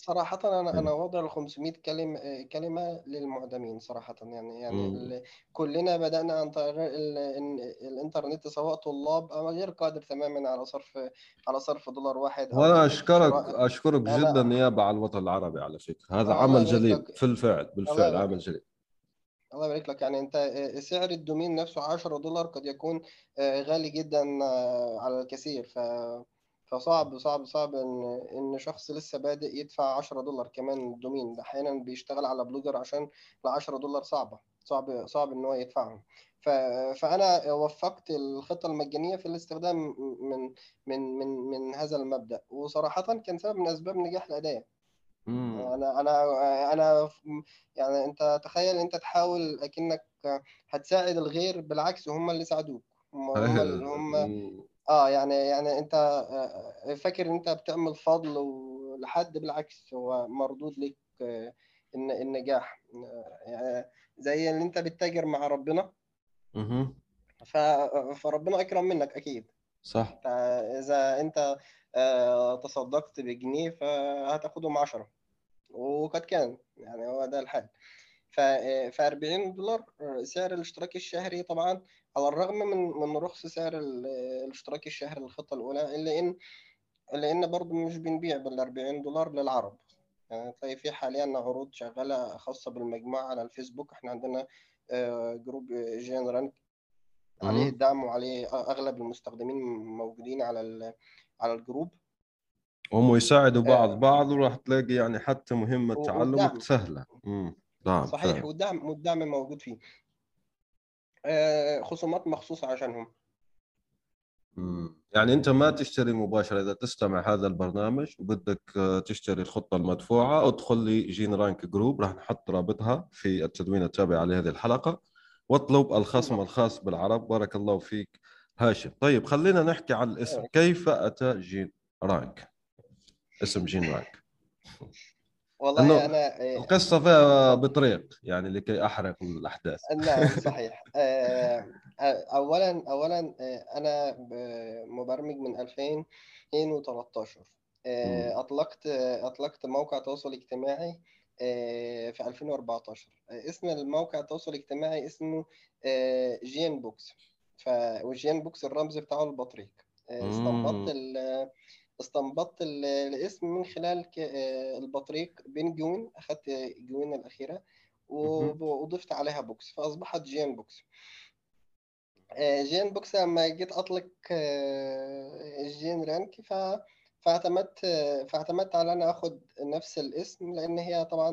صراحة أنا أنا وضع ال 500 كلمة كلمة للمعدمين صراحة يعني يعني. ال... كلنا بدأنا عن طريق ال... ال- الإنترنت سواء طلاب أو غير قادر تماما على صرف على صرف دولار واحد أشكرك شراء. أشكرك جدا أنا نيابه عن الوطن العربي على فكرة. هذا عمل جليل في الفعل بالفعل عمل جليل. الله يبارك لك. يعني أنت سعر الدومين نفسه 10 دولار قد يكون آه، غالي جدا آه، على الكثير. ف فصعب صعب صعب إن إن شخص لسه بادئ يدفع 10 دولار كمان ال domain ده أحيانا بيشتغل على Blogger عشان ال 10 دولار صعبة صعب صعب إن هو يدفعهم. ف... فأنا وفقت الخطة المجانية في الاستخدام من من من من هذا المبدأ. وصراحة كان سبب من أسباب نجاح امم أنا أنا أنا يعني أنت تخيل أنت تحاول أكنك هتساعد الغير بالعكس هم اللي ساعدوك. هم هم أمم. آه يعني يعني أنت آه، فاكر إن أنت بتعمل فضل لحد بالعكس هو مردود لك آه، الن- النجاح. آه، يعني زي اللي أنت بتتاجر مع ربنا. ف- فربنا أكرم منك أكيد. صح. فاذا أنت آه، تصدقت بجنيه فهتاخدهم عشرة. وقد كان يعني هو ده الحال. ف ف 40 دولار سعر الاشتراك الشهري طبعا على الرغم من من رخص سعر ال- الاشتراك الشهري للخطة الأولى إلا إن إلا إن برضه مش بنبيع بال 40 دولار للعرب يعني تلاقي في حاليا عروض شغالة خاصة بالمجموعة على الفيسبوك إحنا عندنا آه، group GuinRank عليه. الدعم وعليه أغلب المستخدمين موجودين على على ال group هم يساعدوا بعض آه. بعض وراح تلاقي يعني حتى مهمة تعلمك. سهلة امم نعم صحيح. والدعم والدعم موجود فيه آه، خصومات مخصوصة عشانهم. يعني أنت ما تشتري مباشرة إذا تستمع هذا البرنامج وبدك آه، تشتري الخطة المدفوعة ادخل لي GuinRank group راح نحط رابطها في التدوين التابع لهذه الحلقة. واطلب الخصم الخاص بالعرب. بارك الله فيك هاشم. طيب خلينا نحكي عن الاسم. كيف أتى GuinRank؟ اسم GuinRank. والله أنا آه، القصة فيها بطريق يعني لكي أحرق الأحداث. نعم صحيح. آه، آه، اولا اولا آه، أنا مبرمج من 2013 آه، مم. أطلقت أطلقت موقع تواصل اجتماعي في 2014 آه، اسم الموقع التواصل الاجتماعي اسمه GuinBox. ف box الرمز بتاعه البطريق. استنبطت استنبطت ال- الاسم من خلال آه، البطريق penguin اخذت guin الأخيرة وضفت عليها box فأصبحت GuinBox. آه، GuinBox لما جيت أطلق آه، GuinRank ف فاعتمدت فاعتمدت على أنا آخد نفس الاسم لأن هي طبعا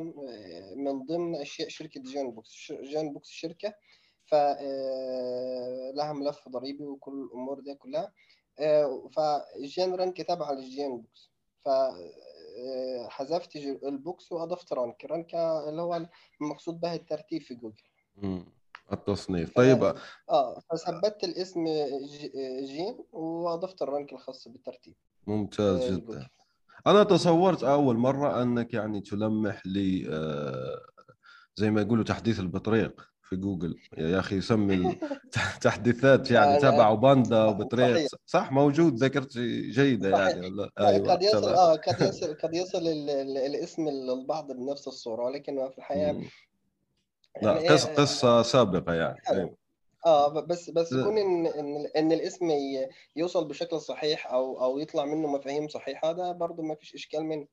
من ضمن أشياء شركة GuinBox. GuinBox شركة ف آه، لها ملف ضريبي وكل الأمور دي كلها. آه، ف GuinRank تابعة لل GuinBox. ف آه، حذفت ال box وأضفت rank rank اللي هو المقصود به الترتيب في جوجل. التصنيف. طيب آه. فثبت الاسم Guin وأضفت ال rank الخاص بالترتيب. ممتاز آه، جدا. جوجل. أنا تصورت أول مرة أنك يعني تلمح لي آه، زي ما يقولوا تحديث البطريق. في جوجل يا أخي يسمي التحديثات يعني تبع باندا وبطريق. صح موجود ذكرت جيدة صحيح. يعني ولا أيوه قد يصل. آه قد يصل قد يصل ال- ال- الاسم للبعض بنفس الصورة ولكن في الحقيقة مم. يعني لا إيه، قصة قصه سابقة يعني. أيوة. آه بس بس لا. كون إن إن إن الاسم يوصل بشكل صحيح أو أو يطلع منه مفاهيم صحيحة ده برضه ما فيش إشكال منه.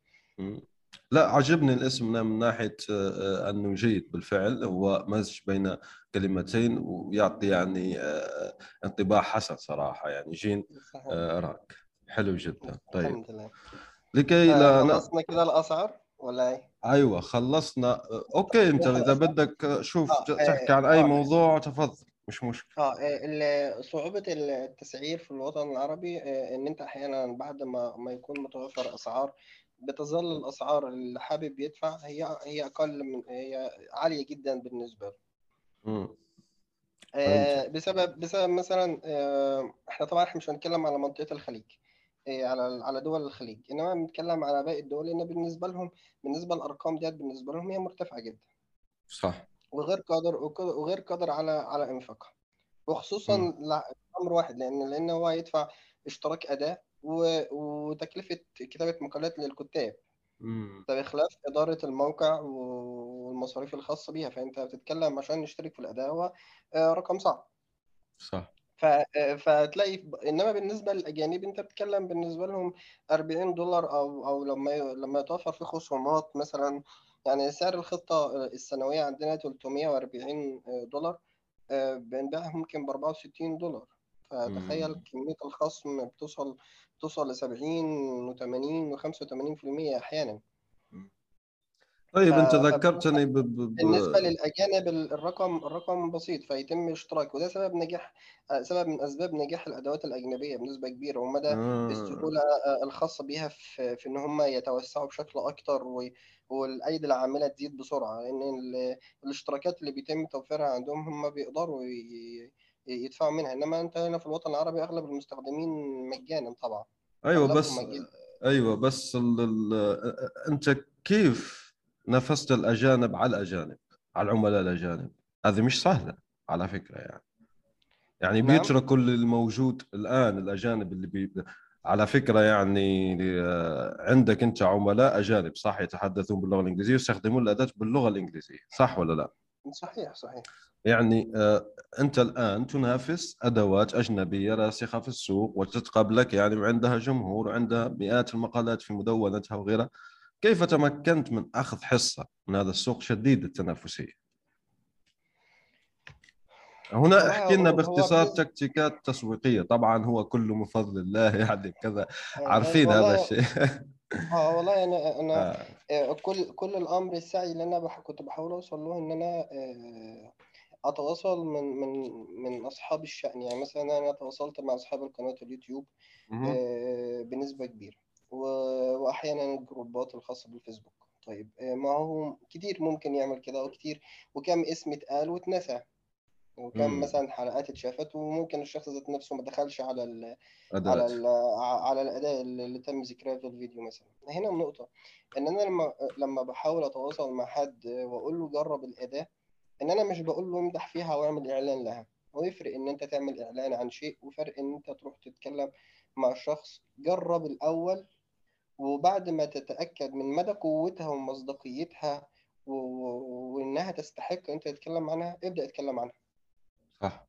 لا عجبني الاسم من ناحية آه، آه، أنه جيد بالفعل. هو مزج بين كلمتين ويعطي يعني آه، انطباع حسن صراحة. يعني GuinRank. حلو جدا. طيب. الحمد لله. لكي لا. خلصنا كده الاسعار ولا إيه؟ أيوه خلصنا. أوكي أنت إذا بدك شوف آه، تحكي عن أي آه. موضوع تفضل. مش مشكلة. آه صعوبة التسعير في الوطن العربي إن أنت أحيانا بعد ما ما يكون متوفر أسعار بتظل الأسعار اللي حابب يدفع هي هي أقل من هي عالية جدا بالنسبة له. آه، بسبب بسبب مثلا آه، إحنا طبعا إحنا مش هنتكلم على منطقة الخليج آه، على على دول الخليج إنما بنتكلم على باقي الدول لأن بالنسبة لهم بالنسبة للأرقام ديت بالنسبة لهم هي مرتفعة جدا. صح. وغير قادر وغير قادر على على إنفاقها. وخصوصا أمر واحد لأن لأن هو هيدفع اشتراك أداء و- وتكلفة كتابة مقالات للكتاب مم. ده بخلاف إدارة الموقع والمصاريف الخاصة بيها فأنت بتتكلم عشان نشترك في الاداء هو آه، رقم صعب صح ف- فتلاقي إنما بالنسبة للأجانب أنت بتتكلم بالنسبة لهم 40 دولار أو أو لما ي- لما يتوفر في خصومات مثلا يعني سعر الخطة السنوية عندنا 340 دولار آه، بنبيعها ممكن ب 64 دولار فتخيل مم. كمية الخصم بتوصل بتوصل ل 70 و80 و85% أحيانا. طيب ف- انت ذكرتني ب... ب... ب... بالنسبة للأجانب ال- الرقم الرقم بسيط فيتم اشتراك وده سبب نجاح سبب من أسباب نجاح الأدوات الأجنبية بنسبة كبيرة. ومدى آه. السهولة آه، الخاصة بيها في في إن هم يتوسعوا بشكل أكتر و- والأيدي العاملة تزيد بسرعة. لأن ال- الاشتراكات اللي بيتم توفيرها عندهم هم بيقدروا ي- يدفعوا منها إنما أنت هنا في الوطن العربي أغلب المستخدمين مجانا طبعا أيوه بس مجانا. أيوه بس ال... ال... أنت كيف نافست الأجانب على الأجانب على العملاء الأجانب هذه مش سهلة على فكرة يعني يعني نعم. بيتركوا اللي الموجود الآن الأجانب اللي بي... على فكرة يعني آه، عندك أنت عملاء أجانب صح يتحدثون باللغة الإنجليزية ويستخدمون الأداة باللغة الإنجليزية صح ولا لا؟ صحيح صحيح. يعني آه، أنت الآن تنافس أدوات أجنبية راسخة في السوق وتتقبلك يعني وعندها جمهور وعندها مئات المقالات في مدونتها وغيرها. كيف تمكنت من أخذ حصة من هذا السوق شديد التنافسية؟ هنا احكي لنا باختصار تكتيكات تسويقية. طبعا هو كله من فضل الله يعني كذا آه، عارفين هذا الشيء. آه والله أنا أنا آه. آه. كل كل الامر السعي اللي أنا بح كنت بحاول اوصل له ان أنا اتواصل من من من اصحاب الشأن يعني مثلا أنا تواصلت مع اصحاب القناة اليوتيوب بنسبة كبيرة واحيانا الجروبات الخاصة بالفيسبوك طيب ما هو كتير ممكن يعمل كده وكتير وكم اسم اتقال واتنسى وكم مثلا حلقات اتشافت وممكن الشخص ذات نفسه ما دخلش على ال على ال على الأداء اللي تم ذكرها في الفيديو مثلا. هنا النقطة إن أنا لما لما بحاول أتواصل مع حد وأقول له جرب الأداة إن أنا مش بقول له امدح فيها واعمل إعلان لها. ويفرق إن أنت تعمل إعلان عن شيء وفرق إن أنت تروح تتكلم مع الشخص جرب الأول وبعد ما تتأكد من مدى قوتها ومصداقيتها وإنها تستحق أنت تتكلم عنها ابدأ اتكلم عنها. صح.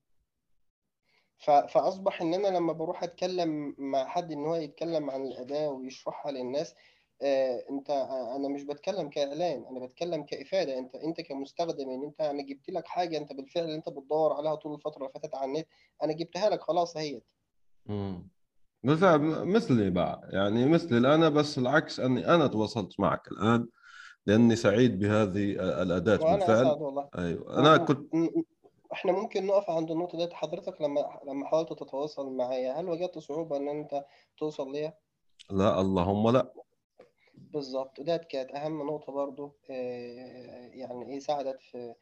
فأصبح إن أنا لما بروح أتكلم مع حد إن هو يتكلم عن الأداة ويشرحها للناس آه أنت أنا مش بتكلم كإعلان أنا بتكلم كإفادة. أنت أنت كمستخدم ان أنت أنا جبت لك حاجة أنت بالفعل أنت بتدور عليها طول الفترة اللي فاتت على النت أنا جبتها لك خلاص أهيت. بالفعل مثلي بقى يعني مثلي أنا بس العكس أني أنا تواصلت معك الآن لأني سعيد بهذه الأداة بالفعل. والله. أيوه. أنا كنت إحنا ممكن نقف عند النقطة ديت. حضرتك لما لما حاولت تتواصل معايا هل وجدت صعوبة إن أنت توصل ليا؟ لا اللهم لا. بالظبط. ديت كانت أهم نقطة برضو آه، يعني إيه ساعدت في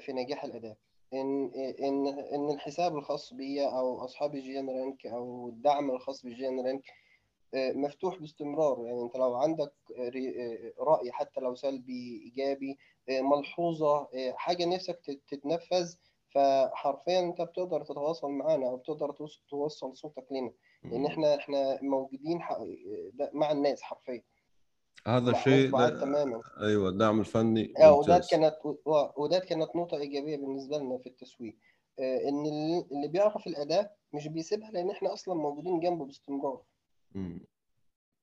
في نجاح الأداة. إن إن إن الحساب الخاص بيا أو اصحاب ال GuinRank أو الدعم الخاص بال GuinRank آه، مفتوح باستمرار. يعني أنت لو عندك آه، رأي حتى لو سلبي إيجابي ملحوظة حاجة نفسك تتنفذ فحرفيا أنت بتقدر تتواصل معانا أو بتقدر توصل صوتك لنا لأن إحنا إحنا موجودين مع الناس حرفيا. هذا الشيء تماما. أيوه الدعم الفني وده كانت وده كانت نقطة إيجابية بالنسبة لنا في التسويق. آه، إن اللي بيعرف الأداة مش بيسيبها لأن إحنا أصلا موجودين جنبه باستمرار.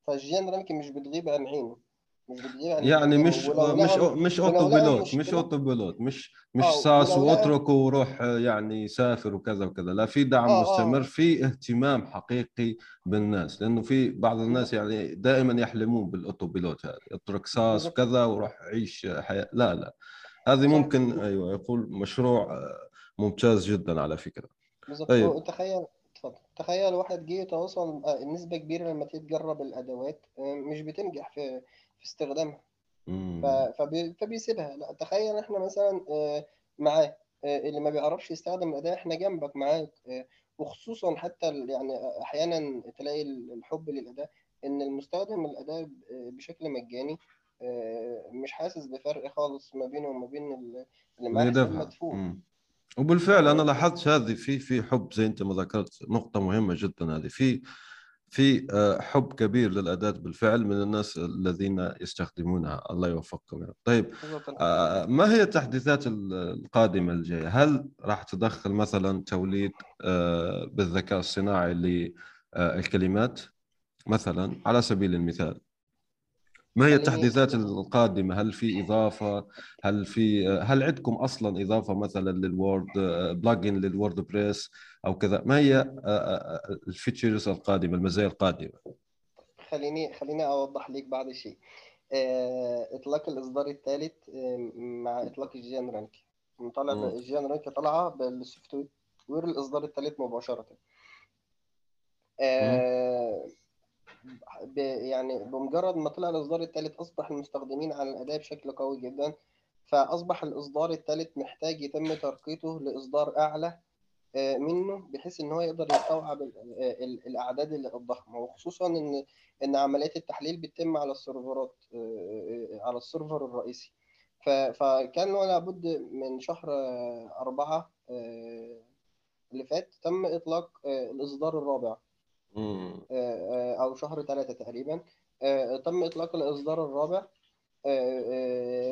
فالجين رانك مش بتغيب عن عينه. يعني, يعني مش مش مش اوتو بيلوت مش اوتو بيلوت مش مش ساس واترك وروح يعني سافر وكذا وكذا. لا في دعم آه, آه. مستمر في اهتمام حقيقي بالناس لأنه في بعض الناس يعني دائما يحلمون بال autopilot هذا اترك SaaS وكذا وروح عيش حياة. لا لا. هذه ممكن أيوه يقول مشروع آه، ممتاز جدا على فكرة. بالضبط. طيب. تخيل اتفضل. تخيل واحد جه يتواصل آه، نسبة كبيرة لما تيجي تجرب الأدوات مش بتنجح في في استخدامها. فبي... فبيسيبها. لا تخيل إحنا مثلا آه، معاه آه، اللي ما بيعرفش يستخدم الأداة إحنا جنبك معاك آه، وخصوصا حتى يعني أحيانا تلاقي الحب للأداة إن المستخدم الأداة بشكل مجاني مش حاسس بفرق خالص ما بينه وما بين اللي معاه مدفوع. وبالفعل أنا لاحظت هذه في في حب زي أنت ما ذكرت نقطة مهمة جدا هذه. في في آه، حب كبير للأداة بالفعل من الناس الذين يستخدمونها. الله يوفقكم يعني. طيب آه، ما هي التحديثات القادمة الجاية؟ هل راح تدخل مثلا توليد آه، بالذكاء الصناعي للكلمات مثلا على سبيل المثال. ما هي التحديثات القادمة؟ هل في إضافة؟ هل في هل عندكم أصلا إضافة مثلا لل Word plugin لل WordPress أو كذا؟ ما هي آه، آه، آه، ال features القادمة المزايا القادمة؟ خليني خليني أوضح لك بعض الشيء إطلاق الإصدار الثالث مع إطلاق الجين رانك. طالع رانك طالعه بال soft وير الإصدار الثالث مباشرة. يعني بمجرد ما طلع الإصدار الثالث أصبح المستخدمين على الأداة بشكل قوي جدا فأصبح الإصدار الثالث محتاج يتم ترقيته لإصدار أعلى آه، منه بحيث إن هو يقدر يستوعب الأعداد الضخمة وخصوصا إن إن عمليات التحليل بتتم على السيرفرات آه، آه، على السيرفر الرئيسي. فكان لابد من شهر أربعة اللي فات تم إطلاق الإصدار الرابع. آه، آه، أو شهر ثلاثة تقريبا. آه، تم إطلاق الإصدار الرابع.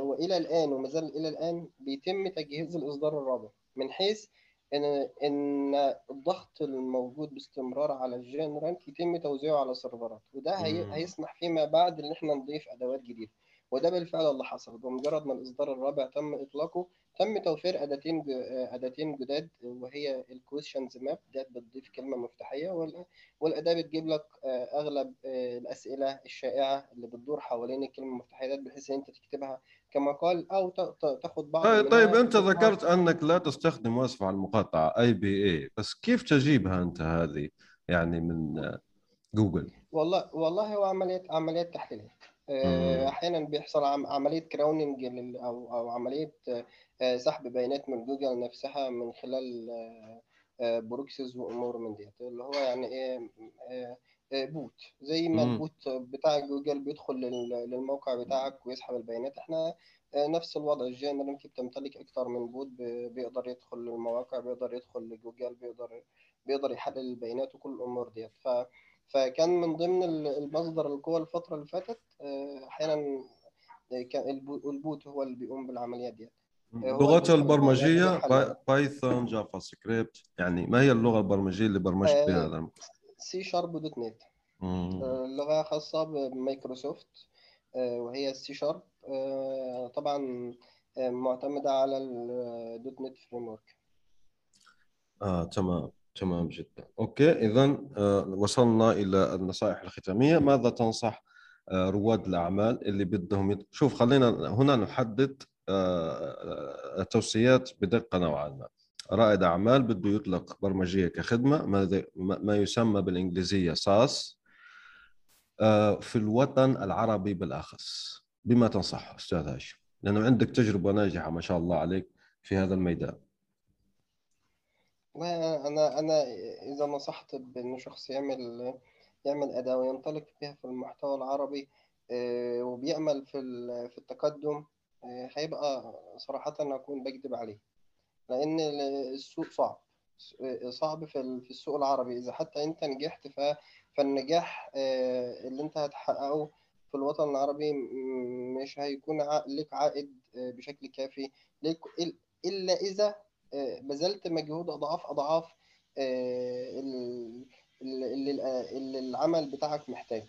وإلى الآن وما زال إلى الآن بيتم تجهيز الإصدار الرابع من حيث إن إن الضغط الموجود باستمرار على الجين رانك يتم توزيعه على سيرفرات وده هي... هيسمح فيما بعد إن إحنا نضيف أدوات جديدة. وده بالفعل اللي حصل. بمجرد ما الإصدار الرابع تم إطلاقه تم توفير أداتين ج- أداتين جداد وهي ال questions map ده بتضيف كلمة مفتاحية وال- والأداة بتجيب لك آه، أغلب آه، الأسئلة الشائعة اللي بتدور حوالين الكلمة المفتاحية ده بحيث إن أنت تكتبها كمقال ت- تاخد بعض طيب, طيب أنت تضيفها ذكرت أنك لا تستخدم واسف على المقاطعة API بس كيف تجيبها أنت هذه؟ يعني من آه، جوجل. والله والله هو عملية عملية تحليلات آه، مم. أحيانا بيحصل عم- عملية crawling أو أو عملية آه، سحب بيانات من جوجل نفسها من خلال آه، proxies وأمور من ديت اللي هو يعني آه، bot زي ما. ال bot بتاع جوجل بيدخل لل- للموقع بتاعك ويسحب البيانات إحنا نفس الوضع الجين رانك بتمتلك أكتر من bot بيقدر يدخل للمواقع بيقدر يدخل لجوجل بيقدر بيقدر يحلل البيانات وكل الأمور ديت ف فكان من ضمن ال- المصدر القوة الفترة اللي فاتت آه، أحيانا كان البو- ال bot هو اللي بيقوم بالعمليات دي. هو اللي لغته بيسحب البيانات البرمجيه وبيحللها. باي- Python JavaScript يعني ما هي اللغة البرمجية اللي برمجت آه، بها هذا؟ الم- C Sharp .NET. آه، لغة خاصة بمايكروسوفت آه، وهي ال C Sharp طبعا آه، معتمدة على ال .NET framework. آه تمام. تمام جدا. أوكي إذا آه وصلنا إلى النصائح الختامية. ماذا تنصح آه رواد الأعمال اللي بدهم يت... شوف خلينا هنا نحدد آه التوصيات بدقة نوعا ما. رائد أعمال بده يطلق برمجية كخدمة ما, يسمى بالإنجليزية ساس في الوطن العربي بالأخص. بما تنصح أستاذ هاشم لأنه عندك تجربة ناجحة ما شاء الله عليك في هذا الميدان. والله أنا أنا إذا نصحت بإنه شخص يعمل يعمل أداة وينطلق بها في المحتوى العربي آه، وبيأمل في في التقدم آه، هيبقى صراحة أكون بكذب عليه. لأن السوق صعب. صعب في في السوق العربي. إذا حتى أنت نجحت فالنجاح آه، اللي أنت هتحققه في الوطن العربي مش هيكون ع- لك عائد آه، بشكل كافي. إلا إذا آه، بذلت مجهود أضعاف أضعاف آه، ال- اللي اللي- العمل بتاعك محتاجه.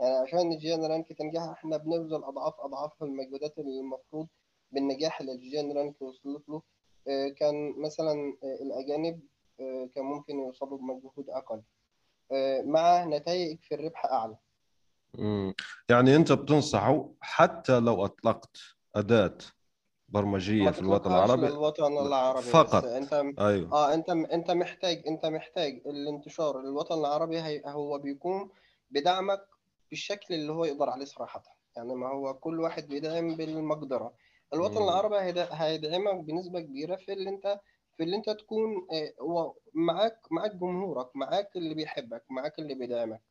يعني عشان الجين رانك تنجح إحنا بنبذل أضعاف أضعاف المجهودات اللي المفروض بالنجاح اللي الجين رانك وصلت له. آه، كان مثلا آه، الأجانب آه، كان ممكن يوصلوا بمجهود آه، مع نتائج في الربح أعلى. مم. يعني أنت بتنصحه حتى لو أطلقت أداة برمجية في الوطن العربي للوطن العربي فقط. انت أيوه آه انت انت محتاج انت محتاج الانتشار الوطن العربي هي هو بيقوم بدعمك بالشكل اللي هو يقدر عليه صراحة يعني ما هو كل واحد بيدعم بالمقدرة الوطن مم. العربي هيد- هيدعمك بنسبة كبيرة في اللي انت في اللي انت تكون آه، معاك معاك جمهورك معاك اللي بيحبك معاك اللي بيدعمك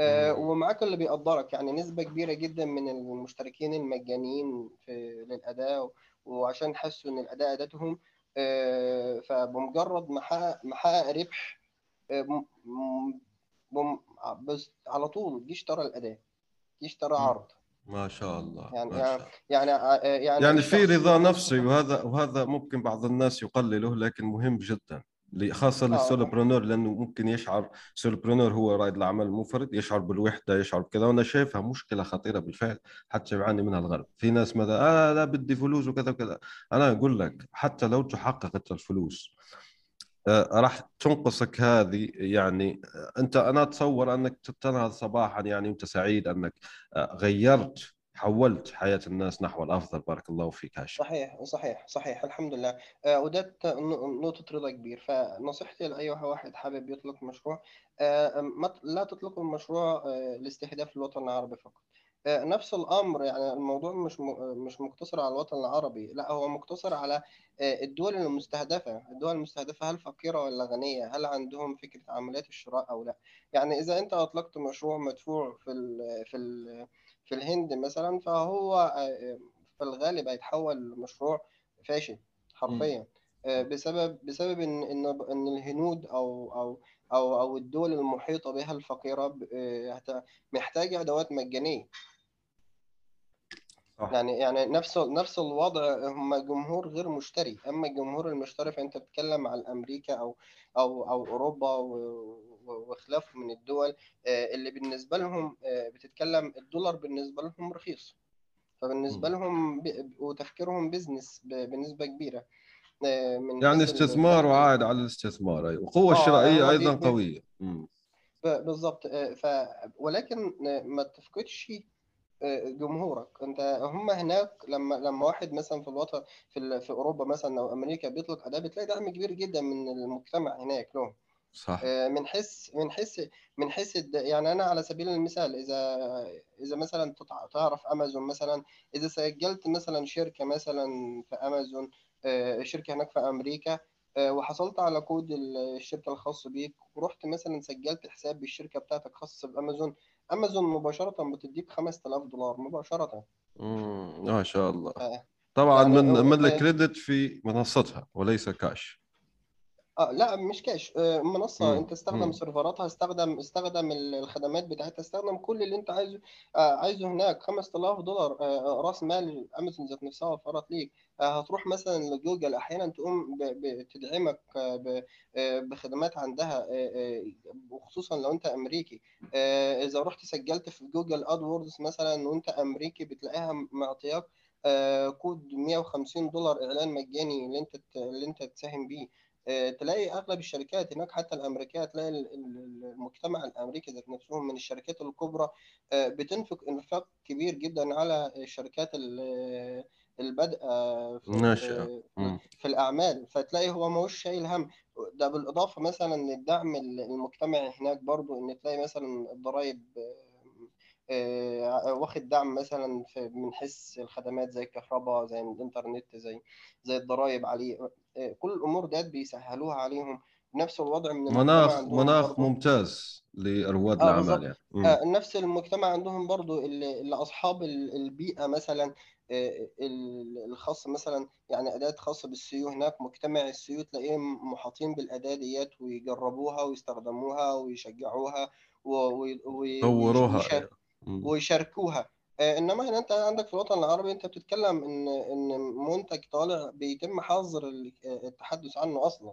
آه،. ومعاك اللي بيقدرك يعني نسبة كبيرة جدا من المشتركين المجانيين في للأداة وعشان حسوا إن الأداة أداتهم آه، فبمجرد ما حقق ما حقق ربح آه، بس على طول جه اشترى الأداة جه اشترى. عرض ما شاء الله يعني ما شاء الله. يعني آه، يعني يعني في رضا نفسي وهذا وهذا ممكن بعض الناس يقلله لكن مهم جدا خاصة آه. للسولوبرونور لأنه ممكن يشعر سولوبرونور هو رائد الأعمال المنفرد يشعر بالوحدة يشعر بكذا وأنا شايفها مشكلة خطيرة بالفعل حتى يعاني منها الغرب. في ناس مثلا آه لا بدي فلوس وكذا وكذا. أنا أقول لك حتى لو تحققت الفلوس آه، راح تنقصك هذه يعني آه، أنت أنا أتصور أنك تنهض صباحا يعني وأنت سعيد أنك آه، غيرت حولت حياة الناس نحو الأفضل بارك الله فيك هاشم صحيح صحيح صحيح الحمد لله. آه، وده ت- ن- نقطة رضا كبير. فنصيحتي لأي واحد حابب يطلق مشروع آه، لا تطلقوا المشروع آه، لاستهداف الوطن العربي فقط. آه، نفس الأمر يعني الموضوع مش مش مقتصر على الوطن العربي لا هو مقتصر على آه، الدول المستهدفة. الدول المستهدفة هل فقيرة ولا غنية؟ هل عندهم فكرة عمليات الشراء أو لا؟ يعني إذا أنت أطلقت مشروع مدفوع في ال في ال في الهند مثلا فهو آه، في الغالب هيتحول لمشروع فاشل حرفيا. آه، بسبب بسبب إن إن إن الهنود أو أو أو أو الدول المحيطة بها الفقيرة آه، محتاجة أدوات مجانية. يعني يعني نفس نفس الوضع هم جمهور غير مشتري. أما الجمهور المشتري فأنت بتتكلم على أمريكا أو أو أو أوروبا وخلافه من الدول آه، اللي بالنسبة لهم آه، بتتكلم الدولار بالنسبة لهم رخيص. فبالنسبة لهم وتفكيرهم بزنس بنسبة كبيرة آه، من يعني استثمار وعائد على الاستثمار أيوه. القوه الشرائية أيضا قوية. بالضبط ف ولكن ما تفقدش جمهورك. انت هم هناك لما لما واحد مثلا في الوطن في في أوروبا مثلا أو أمريكا بيطلق أداة بتلاقي دعم كبير جدا من المجتمع هناك له صح. آه، من حيث من حيث من حيث يعني أنا على سبيل المثال إذا إذا مثلا تعرف أمازون مثلا إذا سجلت مثلا شركة مثلا في أمازون آه، شركة هناك في أمريكا آه، وحصلت على كود الشركة الخاص بيك ورحت مثلا سجلت حساب بالشركة بتاعتك خاص بأمازون امازون مباشرة بتديك 5000 دولار مباشرة. امم ما شاء الله. طبعا يعني من من الكريدت في منصتها وليس كاش. آه لا مش كاش. آه، منصة مم. أنت استخدم مم. سيرفراتها استخدم استخدم الخدمات بتاعتها استخدم كل اللي أنت عايزه. آه عايزه هناك 5000 دولار. آه رأس مال امازون ذات نفسها وفرت ليك. آه هتروح مثلا لجوجل أحيانا تقوم بتدعمك آه بخدمات عندها وخصوصا لو أنت أمريكي. إذا رحت سجلت في Google AdWords مثلا وأنت أمريكي بتلاقيها معطياك كود 150 دولار إعلان مجاني اللي أنت اللي أنت تساهم بيه. آه، تلاقي أغلب الشركات هناك حتى الأمريكية تلاقي المجتمع الأمريكي ذات نفسهم من الشركات الكبرى آه، بتنفق إنفاق كبير جدا على الشركات البادئة في, في الأعمال. فتلاقي هو ما هوش شايل هم. ده بالإضافة مثلا للدعم المجتمعي هناك برضو إن تلاقي مثلا الضرائب آه، واخد دعم مثلا من حيث الخدمات زي الكهرباء زي الإنترنت زي زي الضرائب عليه. آه، كل الأمور ديت بيسهلوها عليهم. نفس الوضع من مناخ مناخ برضو. ممتاز لرواد آه الأعمال يعني. آه نفس المجتمع عندهم برضو اللي, اللي أصحاب البيئة مثلا آه الخاص مثلا يعني أداة خاصة بالسيو هناك. مجتمع السيو تلاقيهم محاطين بالأداة ديت ويجربوها ويستخدموها ويشجعوها ويطوروها ويشاركوها. آه، إنما هنا أنت عندك في الوطن العربي أنت بتتكلم إن إن منتج طالع بيتم حظر التحدث عنه أصلا.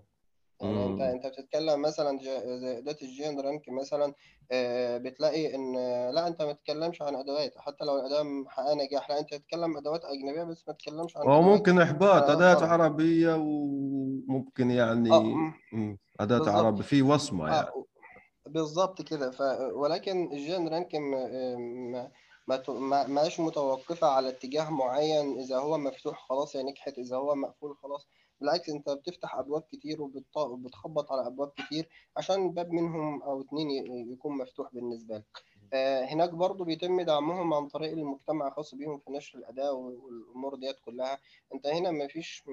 يعني أنت أنت بتتكلم مثلا زي اداه الجين رانك مثلا آه، بتلاقي إن لا أنت ما تتكلمش عن أدوات. حتى لو الاداه محققه نجاح لا أنت تتكلم أدوات أجنبية بس ما تتكلمش عن أو ممكن إحباط اداه عربية وممكن يعني آه، اداه عربيه في وصمة يعني. بالظبط كده. ف ولكن الجين رانك ما ما ماش متوقفة على اتجاه معين. إذا هو مفتوح خلاص هي نجحت إذا هو مقفول خلاص. بالعكس أنت بتفتح أبواب كتير وبتخبط على أبواب كتير عشان باب منهم أو اتنين يكون مفتوح بالنسبة لك. آه، هناك برضو بيتم دعمهم عن طريق المجتمع الخاص بيهم في نشر الأداء والأمور ديت كلها. أنت هنا مفيش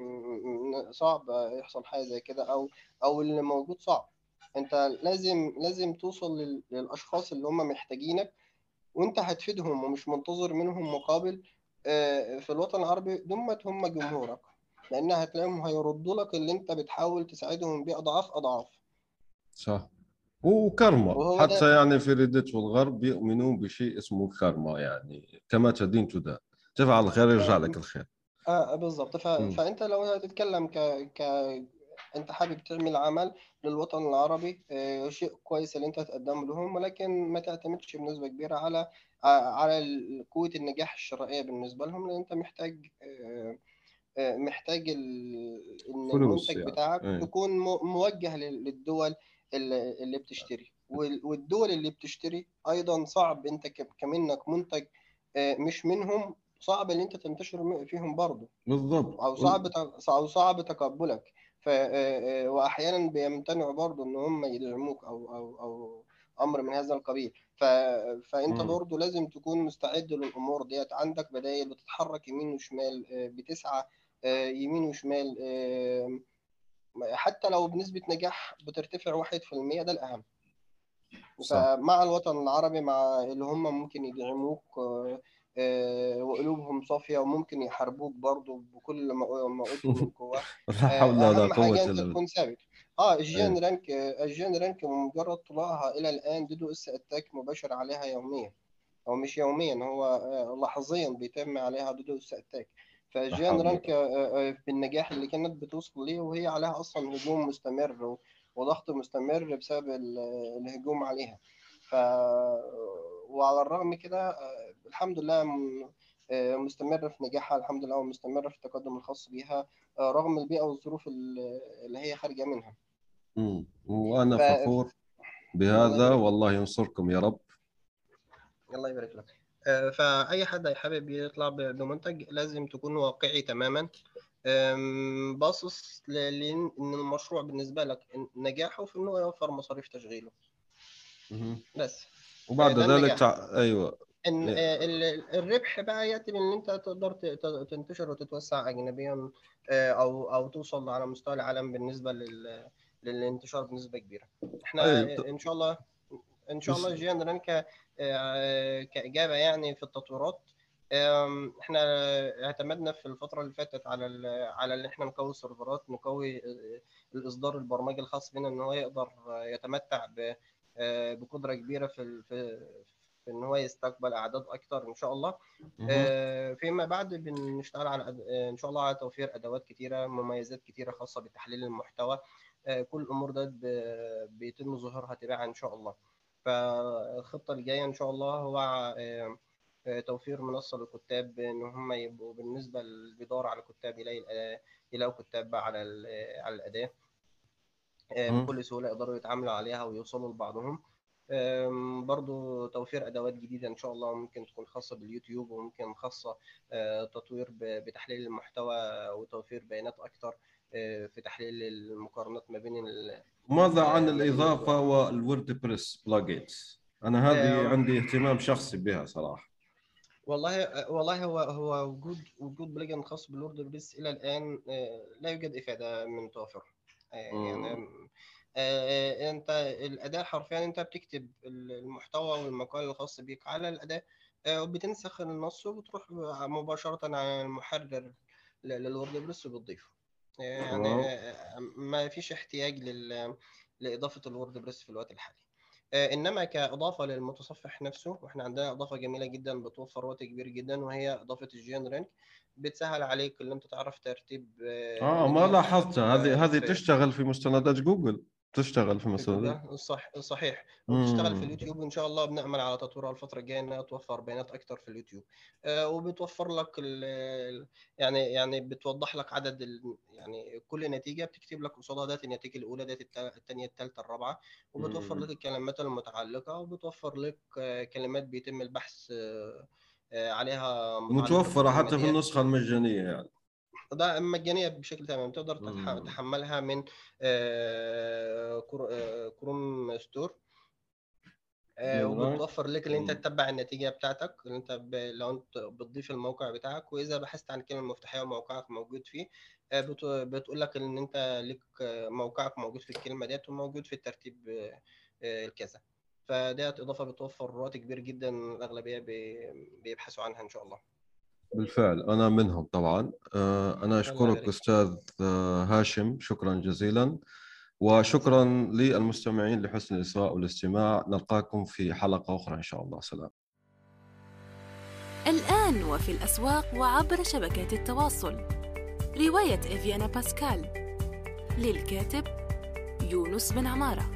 صعب يحصل حاجة زي كده أو أو اللي موجود صعب. انت لازم لازم توصل للأشخاص اللي هم محتاجينك وانت هتفيدهم ومش منتظر منهم مقابل آه، في الوطن العربي دمت هم جمهورك لأن هتلاقيهم هيردوا لك اللي انت بتحاول تساعدهم بيه أضعاف. اضعاف صح وكرمة حتى ده... يعني في ريدت والغرب بيؤمنون بشيء اسمه كرمة يعني كما تدين تدان. تفعل الخير يرجع لك الخير. آه بالظبط ف... فأنت لو هتتكلم ك... ك انت حابب تعمل عمل للوطن العربي آه، شيء كويس اللي انت تقدمه لهم ولكن ما تعتمدش بنسبة كبيرة على على قوة النجاح الشرائيه بالنسبة لهم لأن انت محتاج آه، آه، محتاج إن المنتج يعني. بتاعك إيه. يكون موجه للدول اللي بتشتري والدول اللي بتشتري أيضا صعب انت كمنك منتج مش منهم صعب ان انت تنتشر فيهم برضه بالضبط أو صعب أو صعب تقبلك ف آه، آه، واحيانا بيمتنعوا برضه إن هم يدعموك أو أو أو أمر من هذا القبيل. ف... فأنت برضه لازم تكون مستعد للأمور ديت. عندك بدائل بتتحرك يمين وشمال آه، بتسعى يمين وشمال حتى لو بنسبة نجاح بترتفع واحد في المية ده الأهم. صح. فمع الوطن العربي مع اللي هم ممكن يدعموك وقلوبهم صافية وممكن يحاربوك برضه بكل ما اوتوا من قوة. لا حول ولا قوة إلا بالله. تكون ثابت. آه الجين إيه. رانك الجين رانك مجرد طلوعها إلى الآن DDoS attack مباشر عليها يوميا. أو مش يوميا هو آه، لحظيا بيتم عليها DDoS attack. فجان حول رانك آه، آه، بالنجاح اللي كانت بتوصل ليه وهي عليها أصلا هجوم مستمر وضغط مستمر بسبب ال- الهجوم عليها. ف وعلى الرغم كده آه، الحمد لله آه، مستمرة في نجاحها الحمد لله ومستمرة في التقدم الخاص بيها آه، رغم البيئة والظروف ال- اللي هي خارجة منها. مم. وأنا ف- فخور بهذا والله ينصركم يا رب. الله يبارك لك. آه، فأي حد حابب يطلع بمنتج لازم تكون واقعي تماما. باصص لأن المشروع بالنسبة لك نجاحه في إنه يوفر مصاريف تشغيله. بس. وبعد ذلك. تع... أيوه. إيه. آه، ال- الربح بقى يأتي من إن أنت تقدر تنتشر وتتوسع أجنبيا آه، أو أو توصل على مستوى العالم بالنسبة لل للانتشار بنسبة كبيرة. إحنا أيوة. إن شاء الله إن شاء الله جيان رانكا آه، كإجابة يعني في التطويرات آم، إحنا اعتمدنا في الفترة اللي فاتت على على اللي إحنا نقوي السيرفرات نقوي الإصدار البرمجي الخاص بنا إن هو يقدر يتمتع ب بقدرة كبيرة في في إن هو يستقبل أعداد أكتر إن شاء الله. آه، فيما بعد بنشتغل على آه، إن شاء الله على توفير أدوات كتيرة مميزات كتيرة خاصة بتحليل المحتوى. آه، كل الأمور ده بيتم ظهورها تباعا إن شاء الله. فالخطة الجاية إن شاء الله هو توفير منصة للكتاب إن هم يبقوا بالنسبة اللي بيدور على كتاب يلاقي يلاقوا كتاب على على الأداة. بكل سهولة يقدروا يتعاملوا عليها ويوصلوا لبعضهم. برضو توفير أدوات جديدة إن شاء الله ممكن تكون خاصة باليوتيوب وممكن خاصة آه، تطوير بتحليل المحتوى وتوفير بيانات أكتر آه، في تحليل المقارنات ما بين ال- ماذا عن آه، الإضافة وال WordPress plugins أنا هذه عندي اهتمام شخصي بها صراحة. والله والله هو هو وجود وجود plugin خاص بال WordPress إلى الآن لا يوجد إفادة من توفره يعني انت الأداة حرفيا انت بتكتب المحتوى والمقال الخاص بيك على الأداة آه، وبتنسخ النص وبتروح مباشرة على المحرر ل- لل WordPress وبتضيفه. آه، يعني. آه، ما فيش احتياج لل لإضافة ال WordPress في الوقت الحالي. آه، إنما كإضافة للمتصفح نفسه وإحنا عندنا إضافة جميلة جدا بتوفر وقت كبير جدا وهي إضافة الجين رانك بتسهل عليك ان أنت تعرف ترتيب آه ما لاحظتها هذه آه، هذه تشتغل في مستندات جوجل. تشتغل في جوجل صح صحيح وبتشتغل في. اليوتيوب وإن شاء الله بنعمل على تطويرها الفترة الجاية إنها توفر بيانات أكتر في اليوتيوب آه، وبتوفر لك يعني يعني بتوضح لك عدد يعني كل نتيجة بتكتب لك قصادها دات النتيجة الأولى التا- الثانية الثالثه الرابعة وبتوفر مم. لك الكلمات المتعلقة وبتوفر لك كلمات بيتم البحث آه، عليها متوفرة حتى في. النسخة المجانية يعني ده مجانية بشكل تمام تقدر تتح- مم. تحملها من آه، آه، Chrome Store آه،. وبتوفر لك اللي انت مم. تتبع النتيجة بتاعتك اللي انت ب... لو انت بتضيف الموقع بتاعك وإذا بحثت عن الكلمة المفتاحية وموقعك موجود فيه بت... بتقول لك إن انت لك موقعك موجود في الكلمة ديت وموجود في الترتيب الكذا فديت إضافة بتوفر وقت كبير جدا الأغلبية بي... بيبحثوا عنها إن شاء الله بالفعل أنا منهم طبعا. آه، أنا أشكرك. أستاذ آه، هاشم. شكرا جزيلا. وشكرا للمستمعين لحسن الاصغاء والاستماع. نلقاكم في حلقة أخرى إن شاء الله. سلام. الآن وفي الأسواق وعبر شبكات التواصل. رواية إفيانا باسكال. للكاتب يونس بن عمارة.